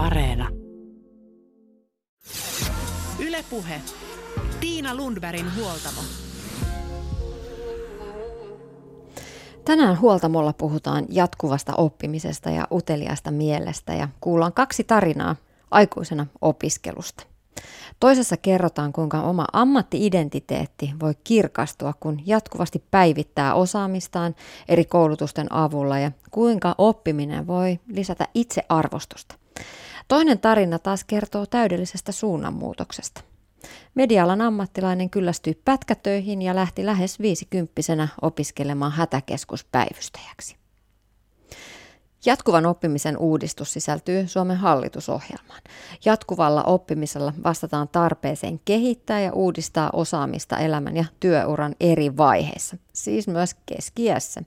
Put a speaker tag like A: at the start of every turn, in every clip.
A: Areena. Ylepuhe. Tiina Lundbergin huoltamo.
B: Tänään huoltamolla puhutaan jatkuvasta oppimisesta ja uteliaasta mielestä ja kuullaan kaksi tarinaa aikuisena opiskelusta. Toisessa kerrotaan, kuinka oma ammattiidentiteetti voi kirkastua, kun jatkuvasti päivittää osaamistaan eri koulutusten avulla ja kuinka oppiminen voi lisätä itsearvostusta. Toinen tarina taas kertoo täydellisestä suunnanmuutoksesta. Medialan ammattilainen kyllästyi pätkätöihin ja lähti lähes viisikymppisenä opiskelemaan hätäkeskuspäivystäjäksi. Jatkuvan oppimisen uudistus sisältyy Suomen hallitusohjelmaan. Jatkuvalla oppimisella vastataan tarpeeseen kehittää ja uudistaa osaamista elämän ja työuran eri vaiheissa, siis myös keskiässä.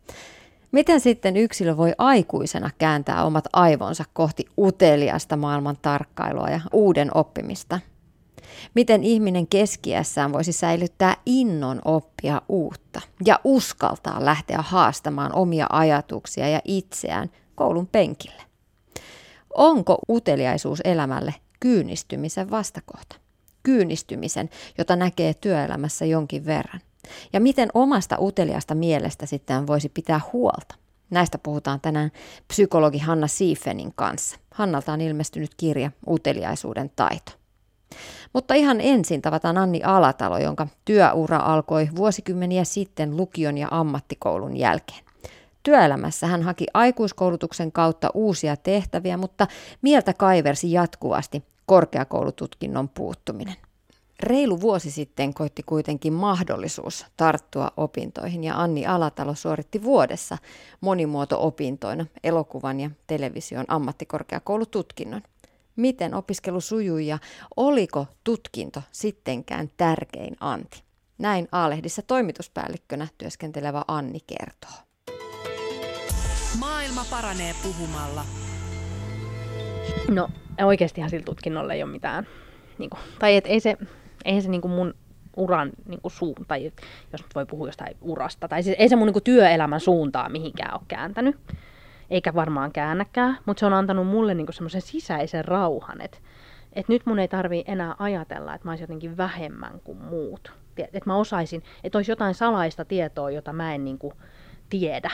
B: Miten sitten yksilö voi aikuisena kääntää omat aivonsa kohti uteliasta maailman tarkkailua ja uuden oppimista? Miten ihminen keskiässään voisi säilyttää innon oppia uutta ja uskaltaa lähteä haastamaan omia ajatuksia ja itseään koulun penkille? Onko uteliaisuus elämälle kyynistymisen vastakohta? Kyynistymisen, jota näkee työelämässä jonkin verran. Ja miten omasta uteliasta mielestä sitten voisi pitää huolta? Näistä puhutaan tänään psykologi Hanna Siifenin kanssa. Hannalta on ilmestynyt kirja Uteliaisuuden taito. Mutta ihan ensin tavataan Anni Alatalo, jonka työura alkoi vuosikymmeniä sitten lukion ja ammattikoulun jälkeen. Työelämässä hän haki aikuiskoulutuksen kautta uusia tehtäviä, mutta mieltä kaiversi jatkuvasti korkeakoulututkinnon puuttuminen. Reilu vuosi sitten koitti kuitenkin mahdollisuus tarttua opintoihin ja Anni Alatalo suoritti vuodessa monimuoto-opintoina elokuvan ja television ammattikorkeakoulututkinnon. Miten opiskelu sujui ja oliko tutkinto sittenkään tärkein anti? Näin A-lehdissä toimituspäällikkönä työskentelevä Anni kertoo.
A: Maailma paranee puhumalla.
C: No oikeastihan sillä tutkinnolla ei ole mitään, niin kuin, tai et ei se, ei se niin kuin mun uran niin kuin suun, tai jos nyt voi puhua jostain urasta, tai siis ei se mun niin kuin työelämän suuntaa mihinkään ole kääntänyt, eikä varmaan käännäkään, mutta se on antanut mulle niin semmoisen sisäisen rauhan, että et nyt mun ei tarvi enää ajatella, että mä olisin jotenkin vähemmän kuin muut. Että mä osaisin, että olisi jotain salaista tietoa, jota mä en niin kuin tiedä.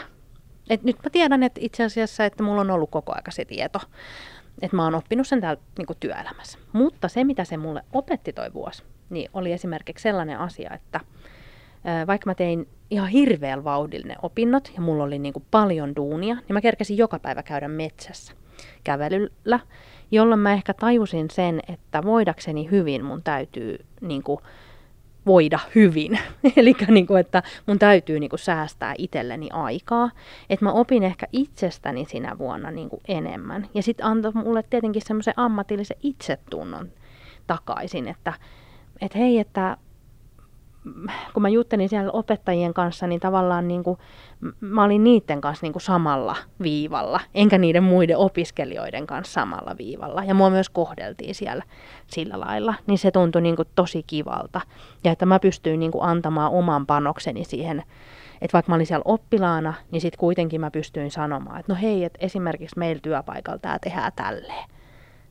C: Et nyt mä tiedän, että itse asiassa, että mulla on ollut koko aika se tieto. Että mä oon oppinut sen täällä niin työelämässä. Mutta se, mitä se mulle opetti toi vuosi, niin oli esimerkiksi sellainen asia, että vaikka mä tein ihan hirveän vauhdillinen opinnot ja mulla oli niin kuin paljon duunia, niin mä kerkesin joka päivä käydä metsässä kävelyllä, jolloin mä ehkä tajusin sen, että voidakseni hyvin mun täytyy niin kuin, voida hyvin. Eli niin kuin, että mun täytyy niin kuin, säästää itselleni aikaa. Että mä opin ehkä itsestäni sinä vuonna niin kuin, enemmän. Ja sitten antoi mulle tietenkin semmoisen ammatillisen itsetunnon takaisin, että et hei, että kun mä juttelin siellä opettajien kanssa, niin tavallaan niin kuin, mä olin niiden kanssa niin kuin samalla viivalla, enkä niiden muiden opiskelijoiden kanssa samalla viivalla. Ja mua myös kohdeltiin siellä sillä lailla, niin se tuntui niin kuin tosi kivalta. Ja että mä pystyin niin kuin antamaan oman panokseni siihen, että vaikka mä olin siellä oppilaana, niin sitten kuitenkin mä pystyin sanomaan, että no hei, että esimerkiksi meillä työpaikalla tämä tehdään tälleen.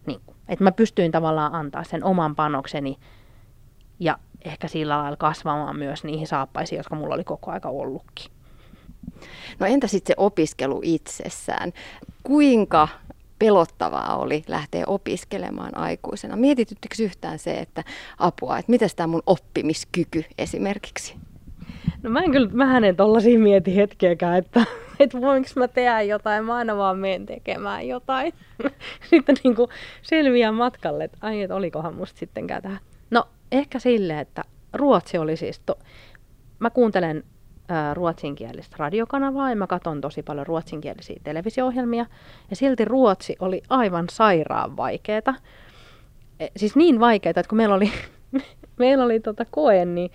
C: Niin, että mä pystyin tavallaan antaa sen oman panokseni ja ehkä sillä lailla kasvamaan myös niihin saappaisiin, jotka mulla oli koko aika ollutkin.
B: No entä sitten se opiskelu itsessään? Kuinka pelottavaa oli lähteä opiskelemaan aikuisena? Mietityttekö yhtään se, että apua, että miten tämä mun oppimiskyky esimerkiksi?
C: No mä en kyllä, mä en tollasia mieti hetkeäkään, että, että voinko mä tehdä jotain, mä aina vaan menen tekemään jotain. Sitten niin kuin selviää matkalle, että ai, että olikohan musta sittenkään tähän ehkä sille, että ruotsi oli siis... To... Mä kuuntelen ää, ruotsinkielistä radiokanavaa ja mä katson tosi paljon ruotsinkielisiä televisio-ohjelmia. Ja silti ruotsi oli aivan sairaan vaikeeta. E, siis niin vaikeeta, että kun meillä oli, meillä oli tota koe, niin,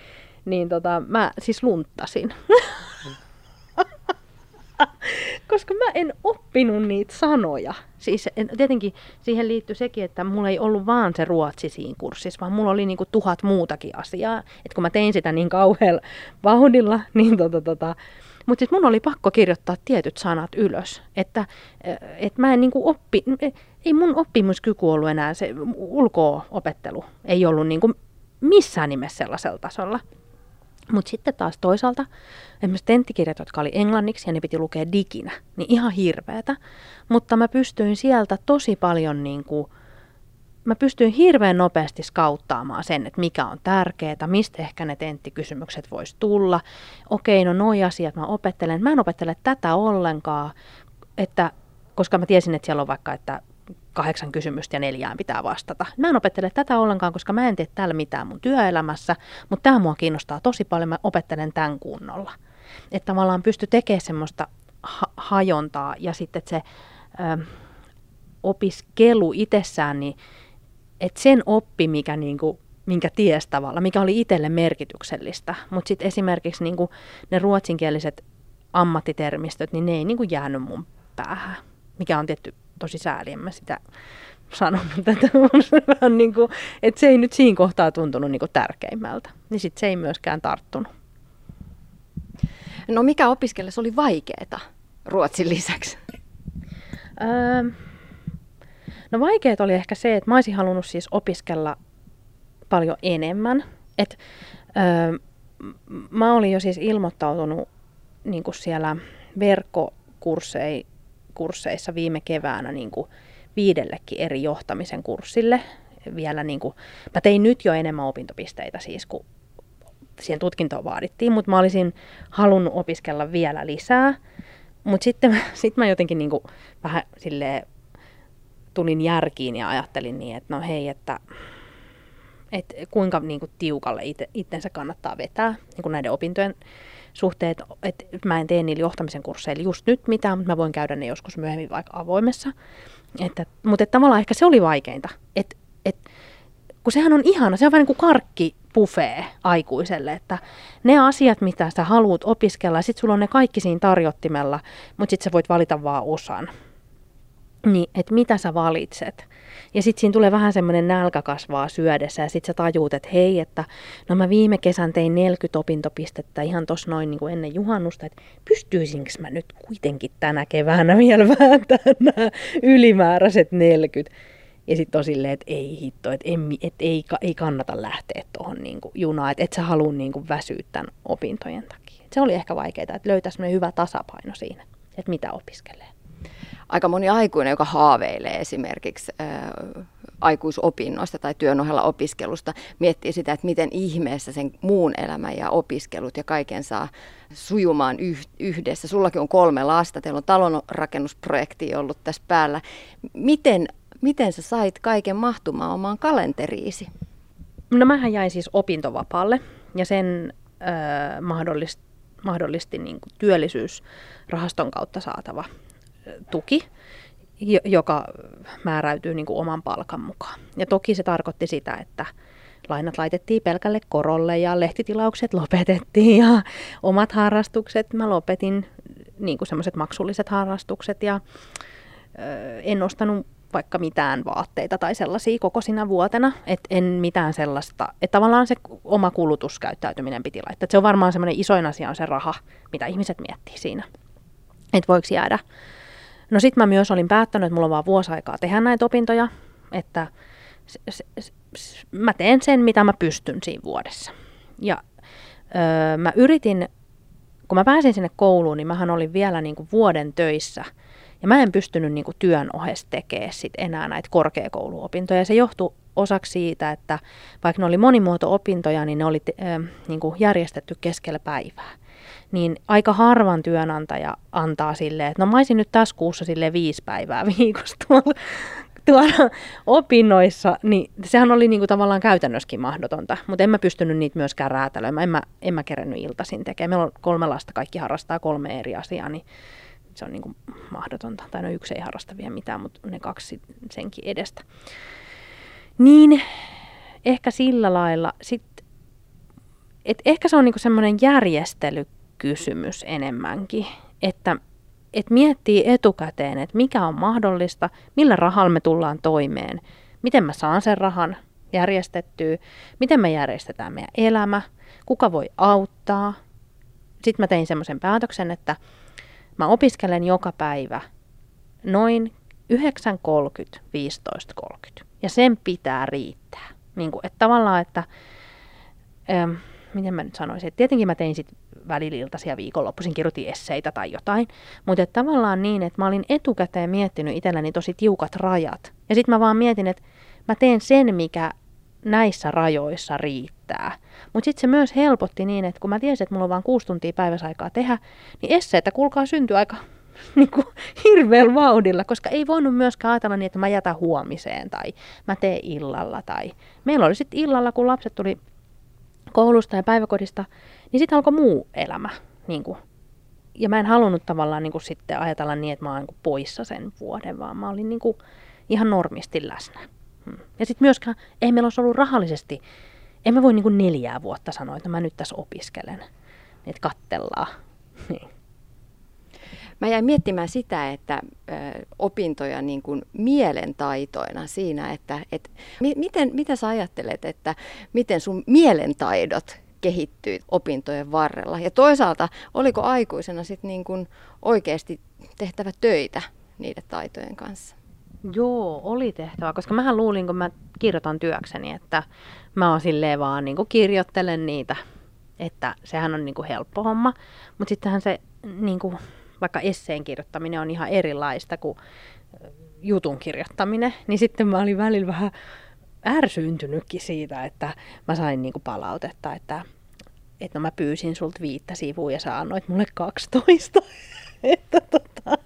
C: niin tota, mä siis lunttasin. koska mä en oppinut niitä sanoja. Siis tietenkin siihen liittyy sekin, että mulla ei ollut vaan se ruotsi siinä kurssissa, vaan mulla oli niinku tuhat muutakin asiaa. Et kun mä tein sitä niin kauhealla vauhdilla, niin tota, tota, Mutta sitten mun oli pakko kirjoittaa tietyt sanat ylös, että et mä en niinku oppi, ei mun oppimuskyky ollut enää se ulko-opettelu, ei ollut niinku missään nimessä sellaisella tasolla. Mutta sitten taas toisaalta esimerkiksi tenttikirjat, jotka oli englanniksi ja ne piti lukea diginä, niin ihan hirveätä. Mutta mä pystyin sieltä tosi paljon niin kuin, mä pystyin hirveän nopeasti skauttaamaan sen, että mikä on tärkeää, mistä ehkä ne tenttikysymykset voisi tulla. Okei, no noi asiat mä opettelen. Mä en opettele tätä ollenkaan, että, koska mä tiesin, että siellä on vaikka, että kahdeksan kysymystä ja neljään pitää vastata. Mä en opettele tätä ollenkaan, koska mä en tee täällä mitään mun työelämässä, mutta tämä mua kiinnostaa tosi paljon, mä opettelen tämän kunnolla. Että tavallaan pysty tekemään semmoista ha- hajontaa ja sitten että se ö, opiskelu itsessään, niin että sen oppi, mikä niinku, minkä ties tavalla, mikä oli itselle merkityksellistä, mutta sitten esimerkiksi niinku ne ruotsinkieliset ammattitermistöt, niin ne ei niinku jäänyt mun päähän, mikä on tietty tosi sääli, en mä sitä sanonut, että, vähän niin kuin, että se ei nyt siinä kohtaa tuntunut niin kuin tärkeimmältä. Niin sitten se ei myöskään tarttunut.
B: No mikä opiskellessa oli vaikeaa ruotsin lisäksi?
C: Öö, no vaikeet oli ehkä se, että mä olisin halunnut siis opiskella paljon enemmän. Et, öö, mä olin jo siis ilmoittautunut niin kuin siellä verkkokursseilla kursseissa viime keväänä niin kuin viidellekin eri johtamisen kurssille. Vielä niin kuin, mä tein nyt jo enemmän opintopisteitä siis, kuin siihen tutkintoon vaadittiin, mutta mä olisin halunnut opiskella vielä lisää. Mutta sitten sit mä jotenkin niin kuin vähän silleen tulin järkiin ja ajattelin niin, että no hei, että et kuinka niin kuin tiukalle ite, itsensä kannattaa vetää niin kuin näiden opintojen suhteet, että mä en tee niillä johtamisen kursseilla just nyt mitään, mutta mä voin käydä ne joskus myöhemmin vaikka avoimessa. Että, mutta että tavallaan ehkä se oli vaikeinta. Että, että, kun sehän on ihana, se on vähän niin kuin karkki buffet aikuiselle, että ne asiat, mitä sä haluat opiskella, sit sulla on ne kaikki siinä tarjottimella, mutta sitten sä voit valita vaan osan. Niin, että mitä sä valitset. Ja sitten siinä tulee vähän semmoinen nälkä kasvaa syödessä ja sitten sä tajuut, että hei, että no mä viime kesän tein 40 opintopistettä ihan tuossa noin niin kuin ennen juhannusta, että pystyisinkö mä nyt kuitenkin tänä keväänä vielä vääntämään nämä ylimääräiset 40. Ja sitten on silleen, että ei hitto, että, en, että ei, ei kannata lähteä tuohon niin junaan, että et sä halua niin kuin väsyä tämän opintojen takia. Et se oli ehkä vaikeaa, että löytäisi hyvä tasapaino siinä, että mitä opiskelee
B: aika moni aikuinen, joka haaveilee esimerkiksi aikuisopinnoista tai työn ohella opiskelusta, miettii sitä, että miten ihmeessä sen muun elämän ja opiskelut ja kaiken saa sujumaan yhdessä. Sullakin on kolme lasta, teillä on talonrakennusprojekti ollut tässä päällä. Miten, miten sä sait kaiken mahtumaan omaan kalenteriisi?
C: No mähän jäin siis opintovapaalle ja sen äh, mahdollisti, mahdollisti niin kuin työllisyysrahaston kautta saatava tuki, joka määräytyy niin kuin oman palkan mukaan. Ja toki se tarkoitti sitä, että lainat laitettiin pelkälle korolle ja lehtitilaukset lopetettiin ja omat harrastukset mä lopetin, niin kuin semmoiset maksulliset harrastukset ja ö, en ostanut vaikka mitään vaatteita tai sellaisia koko sinä vuotena, että en mitään sellaista, että tavallaan se oma kulutuskäyttäytyminen piti laittaa. Että se on varmaan semmoinen isoin asia on se raha, mitä ihmiset miettii siinä, että voiko jäädä No sitten mä myös olin päättänyt, että mulla on vaan vuosi aikaa tehdä näitä opintoja, että s- s- s- mä teen sen, mitä mä pystyn siinä vuodessa. Ja öö, mä yritin, kun mä pääsin sinne kouluun, niin mähän olin vielä niin kuin vuoden töissä. Ja mä en pystynyt niin kuin työn ohessa tekemään sit enää näitä korkeakouluopintoja. Se johtui osaksi siitä, että vaikka ne oli monimuoto-opintoja, niin ne oli äh, niin kuin järjestetty keskellä päivää niin aika harvan työnantaja antaa silleen, että no mä olisin nyt tässä kuussa sille viisi päivää viikossa tuolla, tuolla opinnoissa, niin sehän oli niinku tavallaan käytännössäkin mahdotonta, mutta en mä pystynyt niitä myöskään räätälöimään, en mä, en mä kerennyt iltaisin tekemään. Meillä on kolme lasta, kaikki harrastaa kolme eri asiaa, niin se on niinku mahdotonta. Tai no yksi ei harrasta vielä mitään, mutta ne kaksi senkin edestä. Niin ehkä sillä lailla, sit, et ehkä se on niinku semmoinen järjestely kysymys enemmänkin, että, että miettii etukäteen, että mikä on mahdollista, millä rahalla me tullaan toimeen, miten mä saan sen rahan järjestettyä, miten me järjestetään meidän elämä, kuka voi auttaa. sitten mä tein semmoisen päätöksen, että mä opiskelen joka päivä noin 9.30, 15.30. Ja sen pitää riittää. Niin kuin, että tavallaan, että... Ähm, miten mä nyt sanoisin, että tietenkin mä tein sitten välililtaisia viikonloppuisin, kirjoitin esseitä tai jotain, mutta tavallaan niin, että mä olin etukäteen miettinyt itselläni tosi tiukat rajat. Ja sitten mä vaan mietin, että mä teen sen, mikä näissä rajoissa riittää. Mutta sitten se myös helpotti niin, että kun mä tiesin, että mulla on vain kuusi tuntia päivässä aikaa tehdä, niin esseitä kuulkaa syntyy aika niin kuin, hirveällä vauhdilla, koska ei voinut myöskään ajatella niin, että mä jätän huomiseen tai mä teen illalla. Tai... Meillä oli sitten illalla, kun lapset tuli koulusta ja päiväkodista, niin sitten alkoi muu elämä. Niin kuin. Ja mä en halunnut tavallaan niin kuin sitten ajatella niin, että mä oon niin poissa sen vuoden, vaan mä olin niin kuin ihan normisti läsnä. Hmm. Ja sitten myöskään, ei meillä olisi ollut rahallisesti, emme voi niin kuin neljää vuotta sanoa, että mä nyt tässä opiskelen. Että kattellaan. Niin.
B: Mä jäin miettimään sitä, että opintoja niin kuin mielentaitoina siinä, että et, mi, miten, mitä sä ajattelet, että miten sun mielentaidot kehittyy opintojen varrella? Ja toisaalta, oliko aikuisena sitten niin kuin oikeasti tehtävä töitä niiden taitojen kanssa?
C: Joo, oli tehtävä, koska mähän luulin, kun mä kirjoitan työkseni, että mä oon silleen vaan niin kuin kirjoittelen niitä, että sehän on niin kuin helppo homma, mutta sittenhän se niin kuin vaikka esseen kirjoittaminen on ihan erilaista kuin jutun kirjoittaminen, niin sitten mä olin välillä vähän ärsyyntynytkin siitä, että mä sain niinku palautetta, että, että no mä pyysin sulta viittä sivua ja sä annoit mulle 12. että, tota,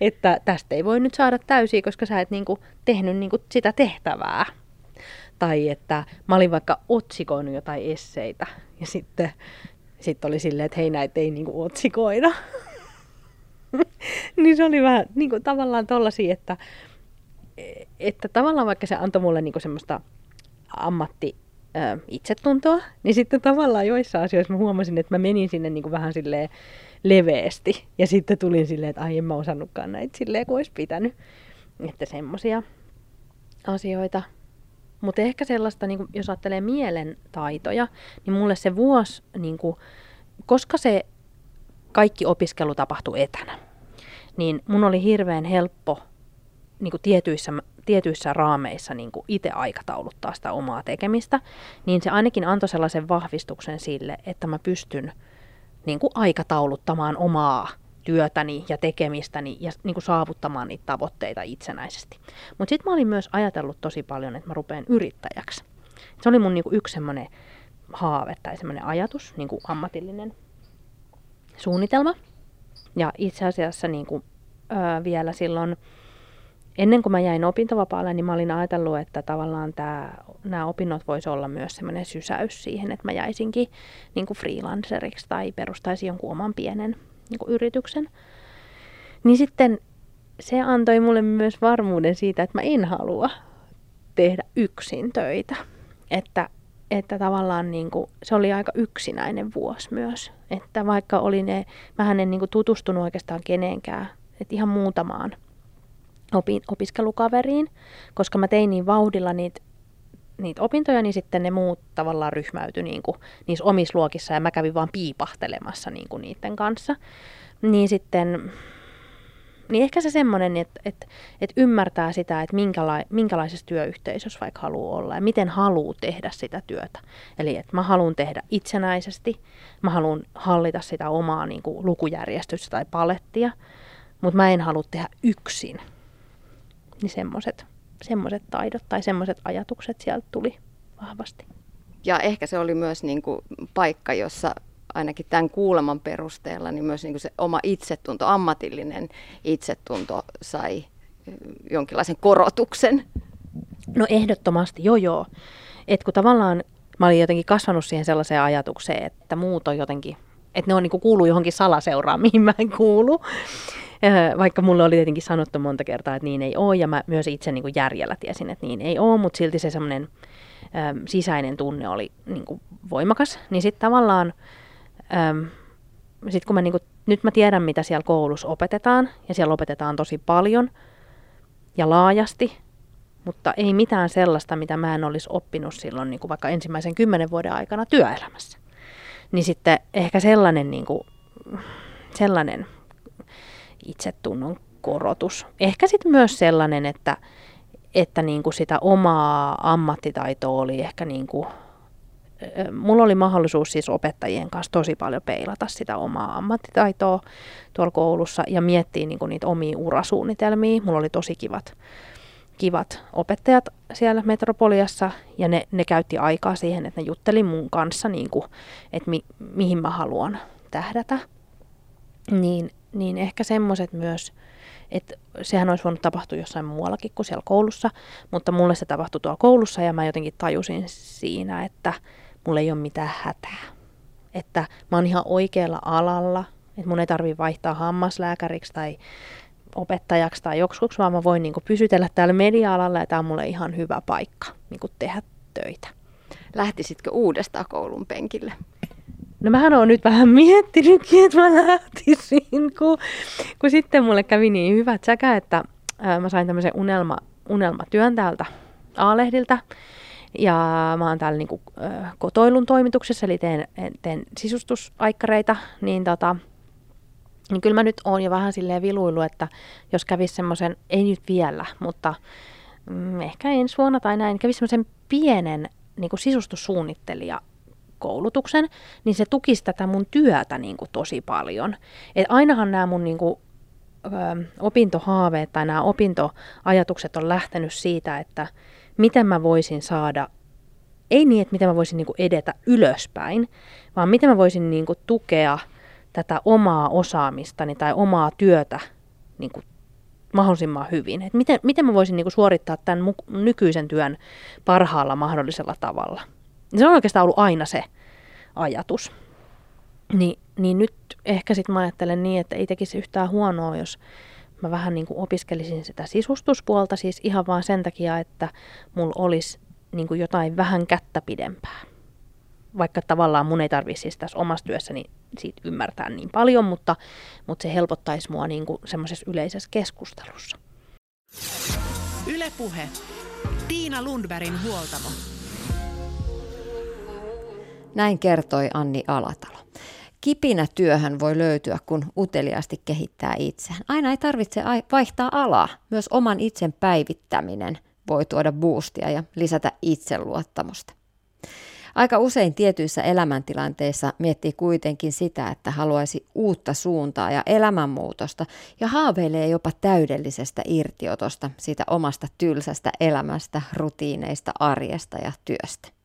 C: että tästä ei voi nyt saada täysiä, koska sä et niinku tehnyt niinku sitä tehtävää. Tai että mä olin vaikka otsikoinut jotain esseitä ja sitten sit oli silleen, että hei näitä ei niinku otsikoida. niin se oli vähän niin kuin, tavallaan tollasia, että, että tavallaan vaikka se antoi mulle niin kuin semmoista ammatti itsetuntoa, niin sitten tavallaan joissa asioissa mä huomasin, että mä menin sinne niin kuin vähän silleen leveästi. Ja sitten tulin silleen, että ai en mä osannutkaan näitä silleen kuin olisi pitänyt. Että semmosia asioita. Mutta ehkä sellaista, niin kuin, jos ajattelee mielen taitoja, niin mulle se vuosi, niin kuin, koska se kaikki opiskelu tapahtui etänä, niin mun oli hirveän helppo niin kuin tietyissä, tietyissä raameissa niin kuin itse aikatauluttaa sitä omaa tekemistä, niin se ainakin antoi sellaisen vahvistuksen sille, että mä pystyn niin kuin aikatauluttamaan omaa työtäni ja tekemistäni ja niin kuin saavuttamaan niitä tavoitteita itsenäisesti. Mutta sitten mä olin myös ajatellut tosi paljon, että mä rupean yrittäjäksi. Se oli mun niin kuin yksi semmoinen haave tai semmoinen ajatus, niin kuin ammatillinen suunnitelma. Ja itse asiassa niin kuin, ö, vielä silloin, ennen kuin mä jäin opintovapaalle, niin mä olin ajatellut, että tavallaan nämä opinnot voisi olla myös semmoinen sysäys siihen, että mä jäisinkin niin kuin freelanceriksi tai perustaisin jonkun oman pienen niin kuin yrityksen. Niin sitten se antoi mulle myös varmuuden siitä, että mä en halua tehdä yksin töitä. Että että tavallaan niin kuin, se oli aika yksinäinen vuosi myös. Että vaikka oli ne, mä en niin kuin tutustunut oikeastaan kenenkään, että ihan muutamaan opin, opiskelukaveriin, koska mä tein niin vauhdilla niitä niitä opintoja, niin sitten ne muut tavallaan ryhmäytyi niin kuin, niissä omissa luokissa ja mä kävin vaan piipahtelemassa niin kuin niiden kanssa. Niin sitten niin ehkä se semmoinen, että, että, että ymmärtää sitä, että minkäla, minkälaisessa työyhteisössä vaikka haluaa olla ja miten haluaa tehdä sitä työtä. Eli että mä haluan tehdä itsenäisesti, mä haluan hallita sitä omaa niin kuin, lukujärjestystä tai palettia, mutta mä en halua tehdä yksin. Niin semmoiset semmoiset taidot tai semmoiset ajatukset sieltä tuli vahvasti.
B: Ja ehkä se oli myös niin kuin paikka, jossa ainakin tämän kuuleman perusteella, niin myös niin kuin se oma itsetunto, ammatillinen itsetunto sai jonkinlaisen korotuksen.
C: No ehdottomasti, joo joo. Et kun tavallaan mä olin jotenkin kasvanut siihen sellaiseen ajatukseen, että muut on jotenkin, että ne on niin kuuluu johonkin salaseuraan, mihin mä en kuulu. Vaikka mulle oli tietenkin sanottu monta kertaa, että niin ei ole, ja mä myös itse niin kuin järjellä tiesin, että niin ei ole, mutta silti se semmoinen sisäinen tunne oli niin kuin voimakas. Niin sitten tavallaan Öm, sit kun mä niinku, nyt mä tiedän, mitä siellä koulussa opetetaan, ja siellä opetetaan tosi paljon ja laajasti, mutta ei mitään sellaista, mitä mä en olisi oppinut silloin niin kuin vaikka ensimmäisen kymmenen vuoden aikana työelämässä. Niin sitten ehkä sellainen niin kuin sellainen itsetunnon korotus. Ehkä sitten myös sellainen, että, että niin kuin sitä omaa ammattitaitoa oli ehkä niin kuin, mulla oli mahdollisuus siis opettajien kanssa tosi paljon peilata sitä omaa ammattitaitoa tuolla koulussa ja miettiä niin kuin niitä omia urasuunnitelmia. Mulla oli tosi kivat, kivat opettajat siellä Metropoliassa ja ne, ne käytti aikaa siihen, että ne jutteli mun kanssa, niin kuin, että mi, mihin mä haluan tähdätä. Niin, niin ehkä semmoiset myös, että sehän olisi voinut tapahtua jossain muuallakin kuin siellä koulussa, mutta mulle se tapahtui tuolla koulussa ja mä jotenkin tajusin siinä, että mulla ei ole mitään hätää. Että mä oon ihan oikealla alalla, että mun ei tarvi vaihtaa hammaslääkäriksi tai opettajaksi tai joksikuksi, vaan mä voin niin pysytellä täällä media-alalla ja tämä on mulle ihan hyvä paikka niin tehdä töitä.
B: Lähtisitkö uudestaan koulun penkille?
C: No mähän oon nyt vähän miettinytkin, että mä lähtisin, kun, kun sitten mulle kävi niin hyvät säkä, että ää, mä sain tämmöisen unelma, unelmatyön täältä A-lehdiltä. Ja mä oon täällä niinku, ä, kotoilun toimituksessa, eli teen, teen sisustusaikkareita, niin tota, niin kyllä mä nyt oon jo vähän silleen viluillut, että jos kävisi semmoisen, ei nyt vielä, mutta mm, ehkä ensi vuonna tai näin, kävisi semmoisen pienen niin kuin sisustussuunnittelija koulutuksen, niin se tukisi tätä mun työtä niin kuin tosi paljon. Et ainahan nämä mun niin kuin, ö, opintohaaveet tai nämä opintoajatukset on lähtenyt siitä, että miten mä voisin saada, ei niin, että miten mä voisin niin kuin edetä ylöspäin, vaan miten mä voisin niin kuin tukea tätä omaa osaamistani tai omaa työtä niin kuin mahdollisimman hyvin. Et miten, miten mä voisin niin kuin suorittaa tämän mu- nykyisen työn parhaalla mahdollisella tavalla. Se on oikeastaan ollut aina se ajatus. Ni, niin nyt ehkä sitten mä ajattelen niin, että ei tekisi yhtään huonoa, jos mä vähän niin kuin opiskelisin sitä sisustuspuolta, siis ihan vaan sen takia, että mulla olisi niin kuin jotain vähän kättä pidempää. Vaikka tavallaan mun ei tarvitse siis tässä omassa työssäni siitä ymmärtää niin paljon, mutta, mutta se helpottaisi mua niin kuin semmoisessa yleisessä keskustelussa.
A: Ylepuhe. Tiina Lundbergin huoltamo.
B: Näin kertoi Anni Alatalo. Kipinä työhön voi löytyä, kun uteliaasti kehittää itseään. Aina ei tarvitse vaihtaa alaa. Myös oman itsen päivittäminen voi tuoda boostia ja lisätä itseluottamusta. Aika usein tietyissä elämäntilanteissa miettii kuitenkin sitä, että haluaisi uutta suuntaa ja elämänmuutosta ja haaveilee jopa täydellisestä irtiotosta siitä omasta tylsästä elämästä, rutiineista, arjesta ja työstä.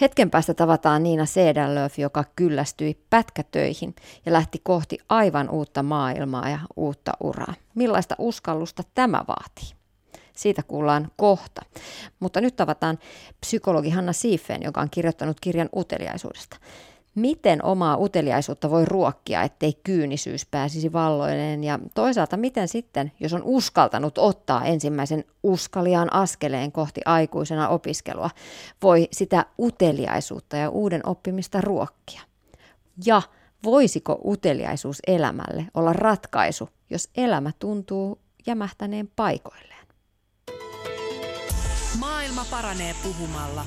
B: Hetken päästä tavataan Niina Seedalöf, joka kyllästyi pätkätöihin ja lähti kohti aivan uutta maailmaa ja uutta uraa. Millaista uskallusta tämä vaatii? Siitä kuullaan kohta. Mutta nyt tavataan psykologi Hanna Siifen, joka on kirjoittanut kirjan uteliaisuudesta. Miten omaa uteliaisuutta voi ruokkia, ettei kyynisyys pääsisi valloilleen ja toisaalta miten sitten, jos on uskaltanut ottaa ensimmäisen uskaliaan askeleen kohti aikuisena opiskelua, voi sitä uteliaisuutta ja uuden oppimista ruokkia. Ja voisiko uteliaisuus elämälle olla ratkaisu, jos elämä tuntuu jämähtäneen paikoilleen?
A: Maailma paranee puhumalla.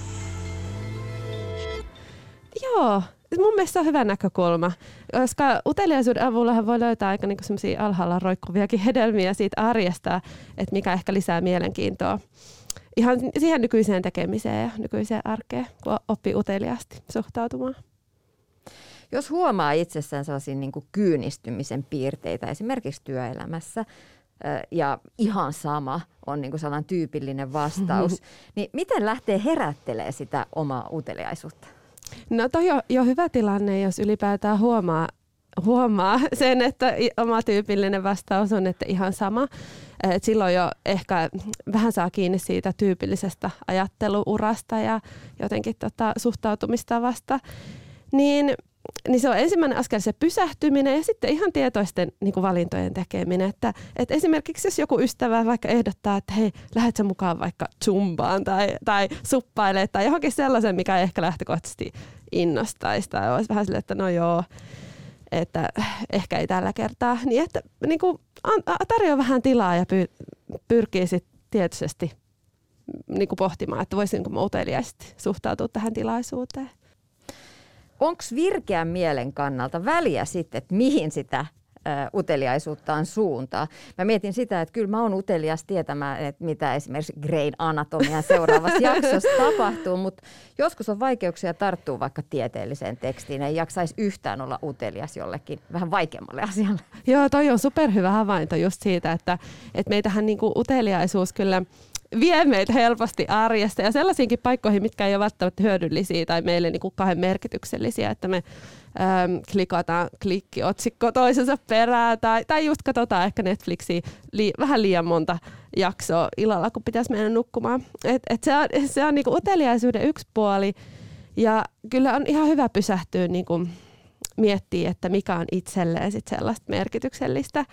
D: Joo, mun mielestä se on hyvä näkökulma, koska uteliaisuuden avulla voi löytää aika niinku alhaalla roikkuviakin hedelmiä siitä arjesta, että mikä ehkä lisää mielenkiintoa ihan siihen nykyiseen tekemiseen ja nykyiseen arkeen, kun oppii uteliaasti suhtautumaan.
B: Jos huomaa itsessään sellaisia niin kuin kyynistymisen piirteitä esimerkiksi työelämässä, ja ihan sama on niin kuin sellainen tyypillinen vastaus, niin miten lähtee herättelemään sitä omaa uteliaisuutta?
D: No toi on jo hyvä tilanne, jos ylipäätään huomaa, huomaa sen, että oma tyypillinen vastaus on, että ihan sama. Et silloin jo ehkä vähän saa kiinni siitä tyypillisestä ajatteluurasta ja jotenkin tota suhtautumistavasta. Niin niin se on ensimmäinen askel se pysähtyminen ja sitten ihan tietoisten niin kuin valintojen tekeminen. Että, että esimerkiksi jos joku ystävä vaikka ehdottaa, että hei, lähdet sä mukaan vaikka zumbaan tai, tai suppailee tai johonkin sellaisen, mikä ehkä lähtökohtaisesti innostaisi tai olisi vähän silleen, että no joo, että ehkä ei tällä kertaa. Niin että niin kuin, tarjoaa vähän tilaa ja py, pyrkii sitten tietysti niin kuin pohtimaan, että voisinko uteliaisesti suhtautua tähän tilaisuuteen.
B: Onko virkeän mielen kannalta väliä sitten, että mihin sitä uteliaisuuttaan suuntaa. Mä mietin sitä, että kyllä mä oon utelias tietämään, että mitä esimerkiksi Grain Anatomian seuraavassa jaksossa tapahtuu, mutta joskus on vaikeuksia tarttua vaikka tieteelliseen tekstiin. Ei jaksaisi yhtään olla utelias jollekin vähän vaikeammalle asialle.
D: Joo, toi on superhyvä havainto just siitä, että, että meitähän niinku uteliaisuus kyllä vie meitä helposti arjesta ja sellaisiinkin paikkoihin, mitkä ei ole välttämättä hyödyllisiä tai meille niin kuin kahden merkityksellisiä, että me äm, klikataan klikkiotsikko toisensa perään tai, tai just katsotaan ehkä Netflixiä li, vähän liian monta jaksoa illalla, kun pitäisi mennä nukkumaan. Et, et se on, se on niin kuin uteliaisuuden yksi puoli ja kyllä on ihan hyvä pysähtyä niin kuin miettiä, että mikä on itselleen sit sellaista merkityksellistä.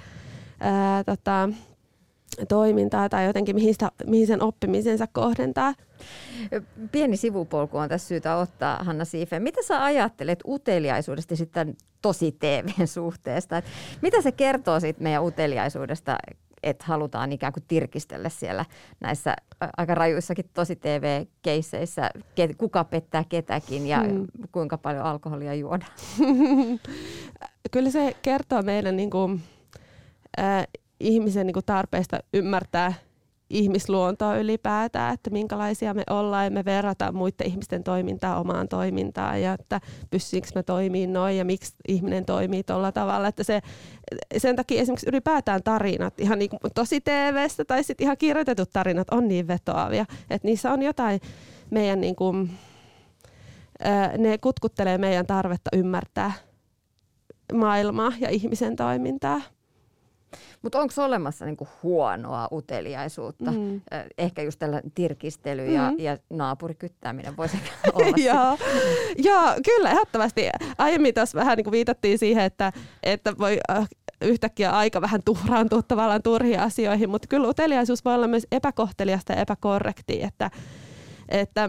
D: Ää, tota, toimintaa tai jotenkin mihin, sitä, mihin sen oppimisensa kohdentaa.
B: Pieni sivupolku on tässä syytä ottaa, Hanna Siife. Mitä sä ajattelet uteliaisuudesta sitten tosi TVn suhteesta? Et mitä se kertoo siitä meidän uteliaisuudesta, että halutaan ikään kuin tirkistellä siellä näissä aika rajuissakin tosi TV-keisseissä, kuka pettää ketäkin ja hmm. kuinka paljon alkoholia juodaan?
D: Kyllä se kertoo meidän niin kuin, äh, ihmisen niin kuin tarpeesta ymmärtää ihmisluontoa ylipäätään, että minkälaisia me ollaan ja me verrataan muiden ihmisten toimintaa omaan toimintaan ja että pystyykö me toimii noin ja miksi ihminen toimii tuolla tavalla. Että se, sen takia esimerkiksi ylipäätään tarinat, ihan niin tosi TV-stä tai sitten ihan kirjoitetut tarinat on niin vetoavia, että niissä on jotain meidän niin kuin, ne kutkuttelee meidän tarvetta ymmärtää maailmaa ja ihmisen toimintaa.
B: Mutta onko olemassa niinku huonoa uteliaisuutta? Mm. Ehkä just tällä tirkistely ja, mm. ja naapurikyttääminen voisi olla.
D: Joo. Joo, kyllä ehdottomasti. Aiemmin tässä vähän niinku viitattiin siihen, että, että voi äh, yhtäkkiä aika vähän tuhraantua tavallaan turhiin asioihin, mutta kyllä uteliaisuus voi olla myös epäkohteliasta ja epäkorrektia, että, että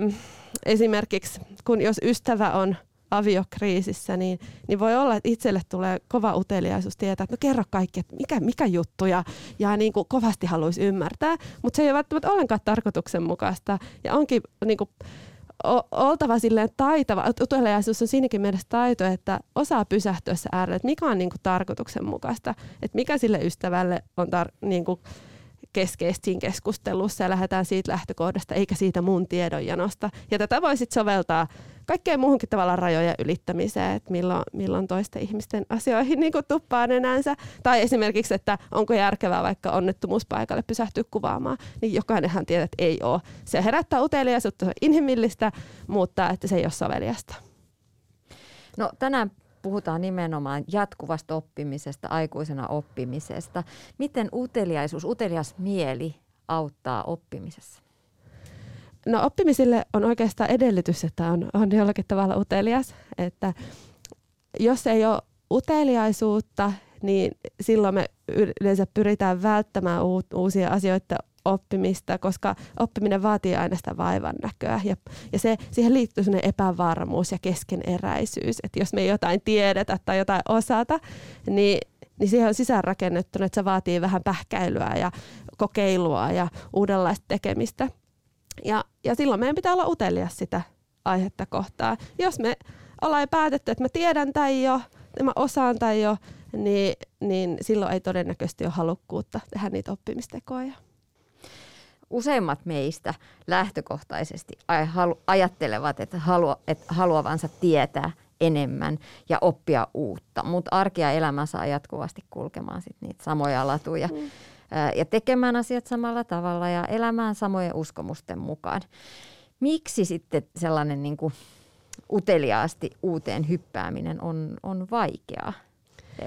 D: esimerkiksi kun jos ystävä on aviokriisissä, niin, niin voi olla, että itselle tulee kova uteliaisuus tietää, että no kerro kaikki, että mikä, mikä juttu ja, ja niin kuin kovasti haluaisi ymmärtää, mutta se ei ole välttämättä ollenkaan tarkoituksenmukaista ja onkin niin kuin, oltava silleen taitava, uteliaisuus on siinäkin mielessä taito, että osaa pysähtyä äärelle, että mikä on niin kuin tarkoituksenmukaista, että mikä sille ystävälle on tar- niin kuin keskeistä siinä keskustelussa ja lähdetään siitä lähtökohdasta eikä siitä mun tiedonjanosta. Ja tätä voi sitten soveltaa kaikkeen muuhunkin tavallaan rajojen ylittämiseen, että milloin, milloin toisten ihmisten asioihin niin tuppaa nenänsä. Tai esimerkiksi, että onko järkevää vaikka onnettomuuspaikalle pysähtyä kuvaamaan, niin jokainenhan tietää, että ei ole. Se herättää uteliaisuutta, se on inhimillistä, mutta että se ei ole soveliasta.
B: No tänään puhutaan nimenomaan jatkuvasta oppimisesta, aikuisena oppimisesta. Miten uteliaisuus, utelias mieli auttaa oppimisessa?
D: No oppimisille on oikeastaan edellytys, että on, on jollakin tavalla utelias. Että jos ei ole uteliaisuutta, niin silloin me yleensä pyritään välttämään uusia asioita oppimista, koska oppiminen vaatii aina sitä vaivan näköä. Ja, ja se, siihen liittyy sellainen epävarmuus ja keskeneräisyys, että jos me ei jotain tiedetä tai jotain osata, niin, niin siihen on sisäänrakennettuna, että se vaatii vähän pähkäilyä ja kokeilua ja uudenlaista tekemistä. Ja, ja silloin meidän pitää olla utelias sitä aihetta kohtaa. Jos me ollaan päätetty, että mä tiedän tai jo, mä osaan tai jo, niin, niin silloin ei todennäköisesti ole halukkuutta tehdä niitä oppimistekoja.
B: Useimmat meistä lähtökohtaisesti ajattelevat, että, halua, että haluavansa tietää enemmän ja oppia uutta, mutta arki ja elämä saa jatkuvasti kulkemaan sit niitä samoja latuja. Mm ja tekemään asiat samalla tavalla ja elämään samojen uskomusten mukaan. Miksi sitten sellainen niin kuin uteliaasti uuteen hyppääminen on, on vaikeaa?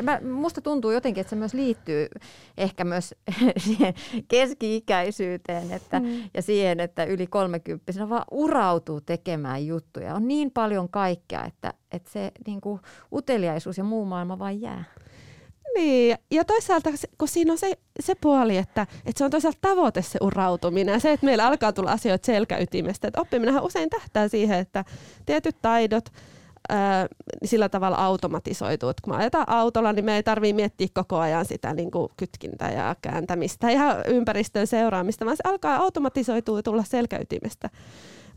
B: Mä, musta tuntuu jotenkin, että se myös liittyy ehkä myös siihen keski-ikäisyyteen että, mm. ja siihen, että yli 30 vaan urautuu tekemään juttuja. On niin paljon kaikkea, että, että se niin kuin, uteliaisuus ja muu maailma vain jää.
D: Niin, ja toisaalta kun siinä on se, se puoli, että, että se on toisaalta tavoite se urautuminen ja se, että meillä alkaa tulla asioita selkäytimestä. Että oppiminenhan usein tähtää siihen, että tietyt taidot sillä tavalla automatisoituu. Että kun ajetaan autolla, niin me ei tarvitse miettiä koko ajan sitä niin kuin kytkintää ja kääntämistä ja ympäristön seuraamista, vaan se alkaa automatisoitua ja tulla selkäytimestä.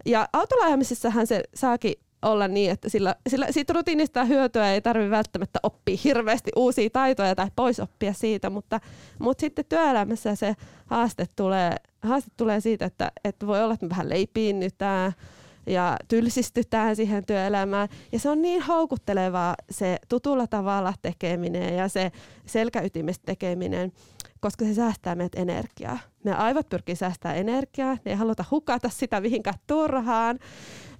D: Ja autolla ajamisessahan se saakin olla niin, että sillä, sillä siitä rutiinista hyötyä ei tarvitse välttämättä oppia hirveästi uusia taitoja tai pois oppia siitä, mutta, mutta sitten työelämässä se haaste tulee, haaste tulee siitä, että, että voi olla, että me vähän leipiinnytään ja tylsistytään siihen työelämään. Ja se on niin houkuttelevaa se tutulla tavalla tekeminen ja se selkäytimestä tekeminen, koska se säästää meidät energiaa. Meidän aivot pyrkii säästämään energiaa, ne ei haluta hukata sitä mihinkään turhaan,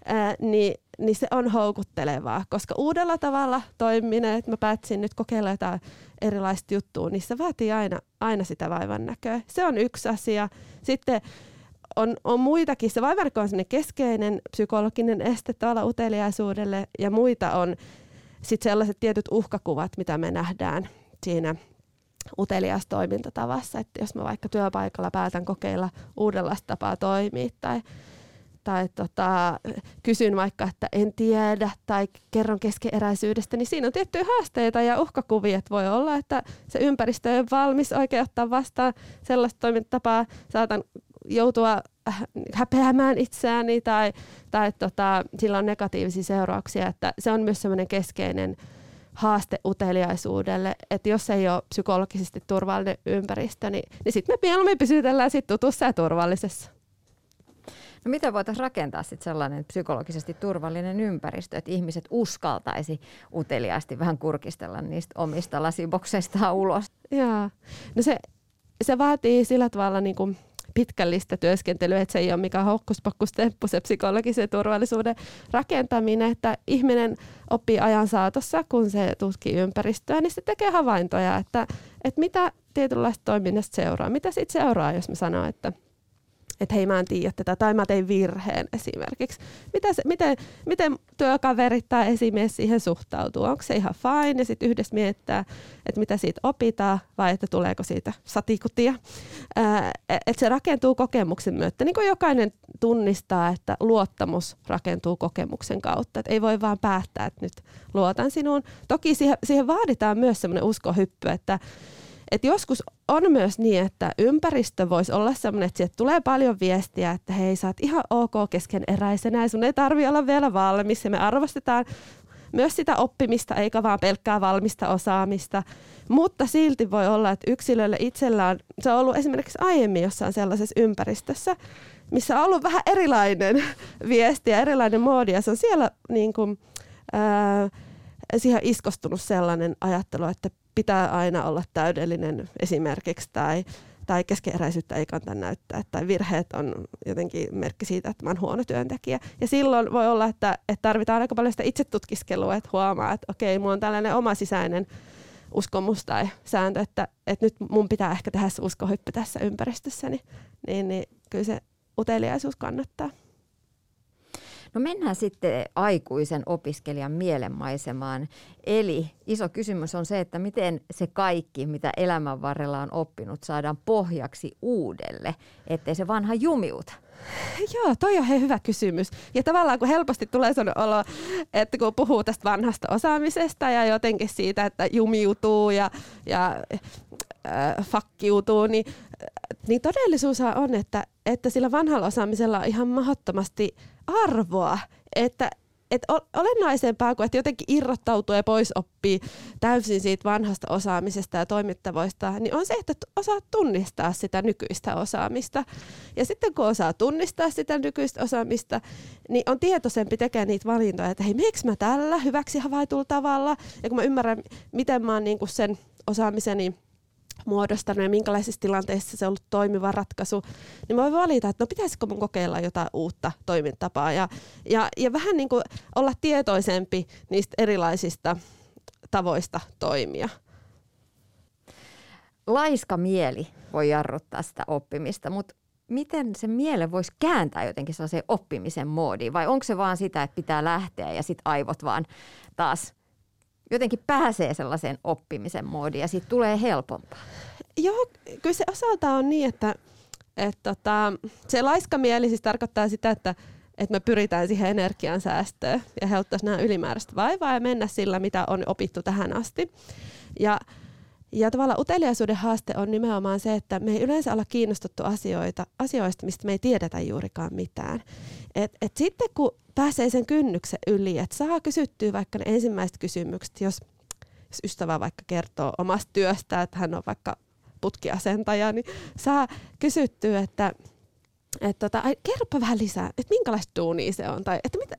D: ää, niin, niin se on houkuttelevaa, koska uudella tavalla toiminen, että mä päätsin nyt kokeilla jotain erilaista juttua, niin se vaatii aina, aina sitä vaivan näköä. Se on yksi asia. Sitten on, on muitakin. Se vaivarikko on keskeinen psykologinen este tuolla uteliaisuudelle ja muita on sitten sellaiset tietyt uhkakuvat, mitä me nähdään siinä utelias toimintatavassa, että jos mä vaikka työpaikalla päätän kokeilla uudenlaista tapaa toimia tai, tai tota, kysyn vaikka, että en tiedä tai kerron keskeeräisyydestä, niin siinä on tiettyjä haasteita ja uhkakuvia, että voi olla, että se ympäristö ei ole valmis oikein ottaa vastaan sellaista toimintatapaa, saatan joutua äh, häpeämään itseäni tai, tai tota, sillä on negatiivisia seurauksia, että se on myös semmoinen keskeinen haaste uteliaisuudelle, että jos ei ole psykologisesti turvallinen ympäristö, niin, niin sitten me mieluummin pysytellään sit tutussa ja turvallisessa.
B: No miten voitaisiin rakentaa sit sellainen psykologisesti turvallinen ympäristö, että ihmiset uskaltaisi uteliaasti vähän kurkistella niistä omista lasibokseistaan ulos?
D: Joo. No se, se vaatii sillä tavalla niin kuin pitkällistä työskentelyä, että se ei ole mikään hokkuspokkustemppu se psykologisen turvallisuuden rakentaminen, että ihminen oppii ajan saatossa, kun se tutkii ympäristöä, niin se tekee havaintoja, että, että mitä tietynlaista toiminnasta seuraa. Mitä siitä seuraa, jos mä sanon, että että hei mä en tiedä tätä tai mä tein virheen esimerkiksi. Mitä se, miten, miten työkaverit tai esimies siihen suhtautuu? Onko se ihan fine ja sitten yhdessä miettää, että mitä siitä opitaan vai että tuleeko siitä satikutia. Että se rakentuu kokemuksen myötä. Niin kuin jokainen tunnistaa, että luottamus rakentuu kokemuksen kautta. Että ei voi vaan päättää, että nyt luotan sinuun. Toki siihen, siihen vaaditaan myös semmoinen uskohyppy, että et joskus on myös niin, että ympäristö voisi olla sellainen, että sieltä tulee paljon viestiä, että hei, sä oot ihan ok keskeneräisenä ja sun ei tarvi olla vielä valmis ja me arvostetaan myös sitä oppimista eikä vaan pelkkää valmista osaamista. Mutta silti voi olla, että yksilölle itsellään, se on ollut esimerkiksi aiemmin jossain sellaisessa ympäristössä, missä on ollut vähän erilainen viesti ja erilainen moodi ja se on siellä niin kuin, ää, siihen iskostunut sellainen ajattelu, että pitää aina olla täydellinen esimerkiksi tai, tai keskeeräisyyttä ei kannata näyttää tai virheet on jotenkin merkki siitä, että mä oon huono työntekijä. Ja silloin voi olla, että, että tarvitaan aika paljon sitä itsetutkiskelua, että huomaa, että okei, mulla on tällainen oma sisäinen uskomus tai sääntö, että, että nyt mun pitää ehkä tehdä se uskohyppy tässä ympäristössä, niin, niin, niin kyllä se uteliaisuus kannattaa.
B: No mennään sitten aikuisen opiskelijan mielenmaisemaan. Eli iso kysymys on se, että miten se kaikki, mitä elämän varrella on oppinut, saadaan pohjaksi uudelle, ettei se vanha jumiuta.
D: Joo, toi on hyvä kysymys. Ja tavallaan kun helposti tulee sellainen olo, että kun puhuu tästä vanhasta osaamisesta ja jotenkin siitä, että jumiutuu ja, ja äh, fakkiutuu, niin, niin todellisuus on, että, että sillä vanhalla osaamisella on ihan mahdottomasti arvoa, että et olennaisempaa kuin, että jotenkin irrottautuu ja pois oppii täysin siitä vanhasta osaamisesta ja toimittavoista, niin on se, että osaa tunnistaa sitä nykyistä osaamista. Ja sitten kun osaa tunnistaa sitä nykyistä osaamista, niin on tietoisempi tekemään niitä valintoja, että hei, miksi mä tällä hyväksi havaitulla tavalla, ja kun mä ymmärrän, miten mä oon niin sen osaamiseni muodostanut ja minkälaisissa tilanteissa se on ollut toimiva ratkaisu, niin mä voin valita, että no pitäisikö mun kokeilla jotain uutta toimintatapaa ja, ja, ja vähän niin kuin olla tietoisempi niistä erilaisista tavoista toimia.
B: Laiska mieli voi jarruttaa sitä oppimista, mutta miten se miele voisi kääntää jotenkin sellaiseen oppimisen moodiin vai onko se vaan sitä, että pitää lähteä ja sitten aivot vaan taas – jotenkin pääsee sellaiseen oppimisen moodiin ja siitä tulee helpompaa.
D: Joo, kyllä se osalta on niin, että, että tota, se laiskamieli siis tarkoittaa sitä, että, että me pyritään siihen energiansäästöön ja helpottaisiin nämä ylimääräistä vaivaa ja mennä sillä, mitä on opittu tähän asti. Ja, Ja tavallaan uteliaisuuden haaste on nimenomaan se, että me ei yleensä olla kiinnostuttu asioita, asioista, mistä me ei tiedetä juurikaan mitään. Et, et sitten kun pääsee sen kynnyksen yli, että saa kysyttyä vaikka ne ensimmäiset kysymykset, jos, jos ystävä vaikka kertoo omasta työstä, että hän on vaikka putkiasentaja, niin saa kysyttyä, että että tota, kerropa vähän lisää, että minkälaista duunia se on, tai että mitä,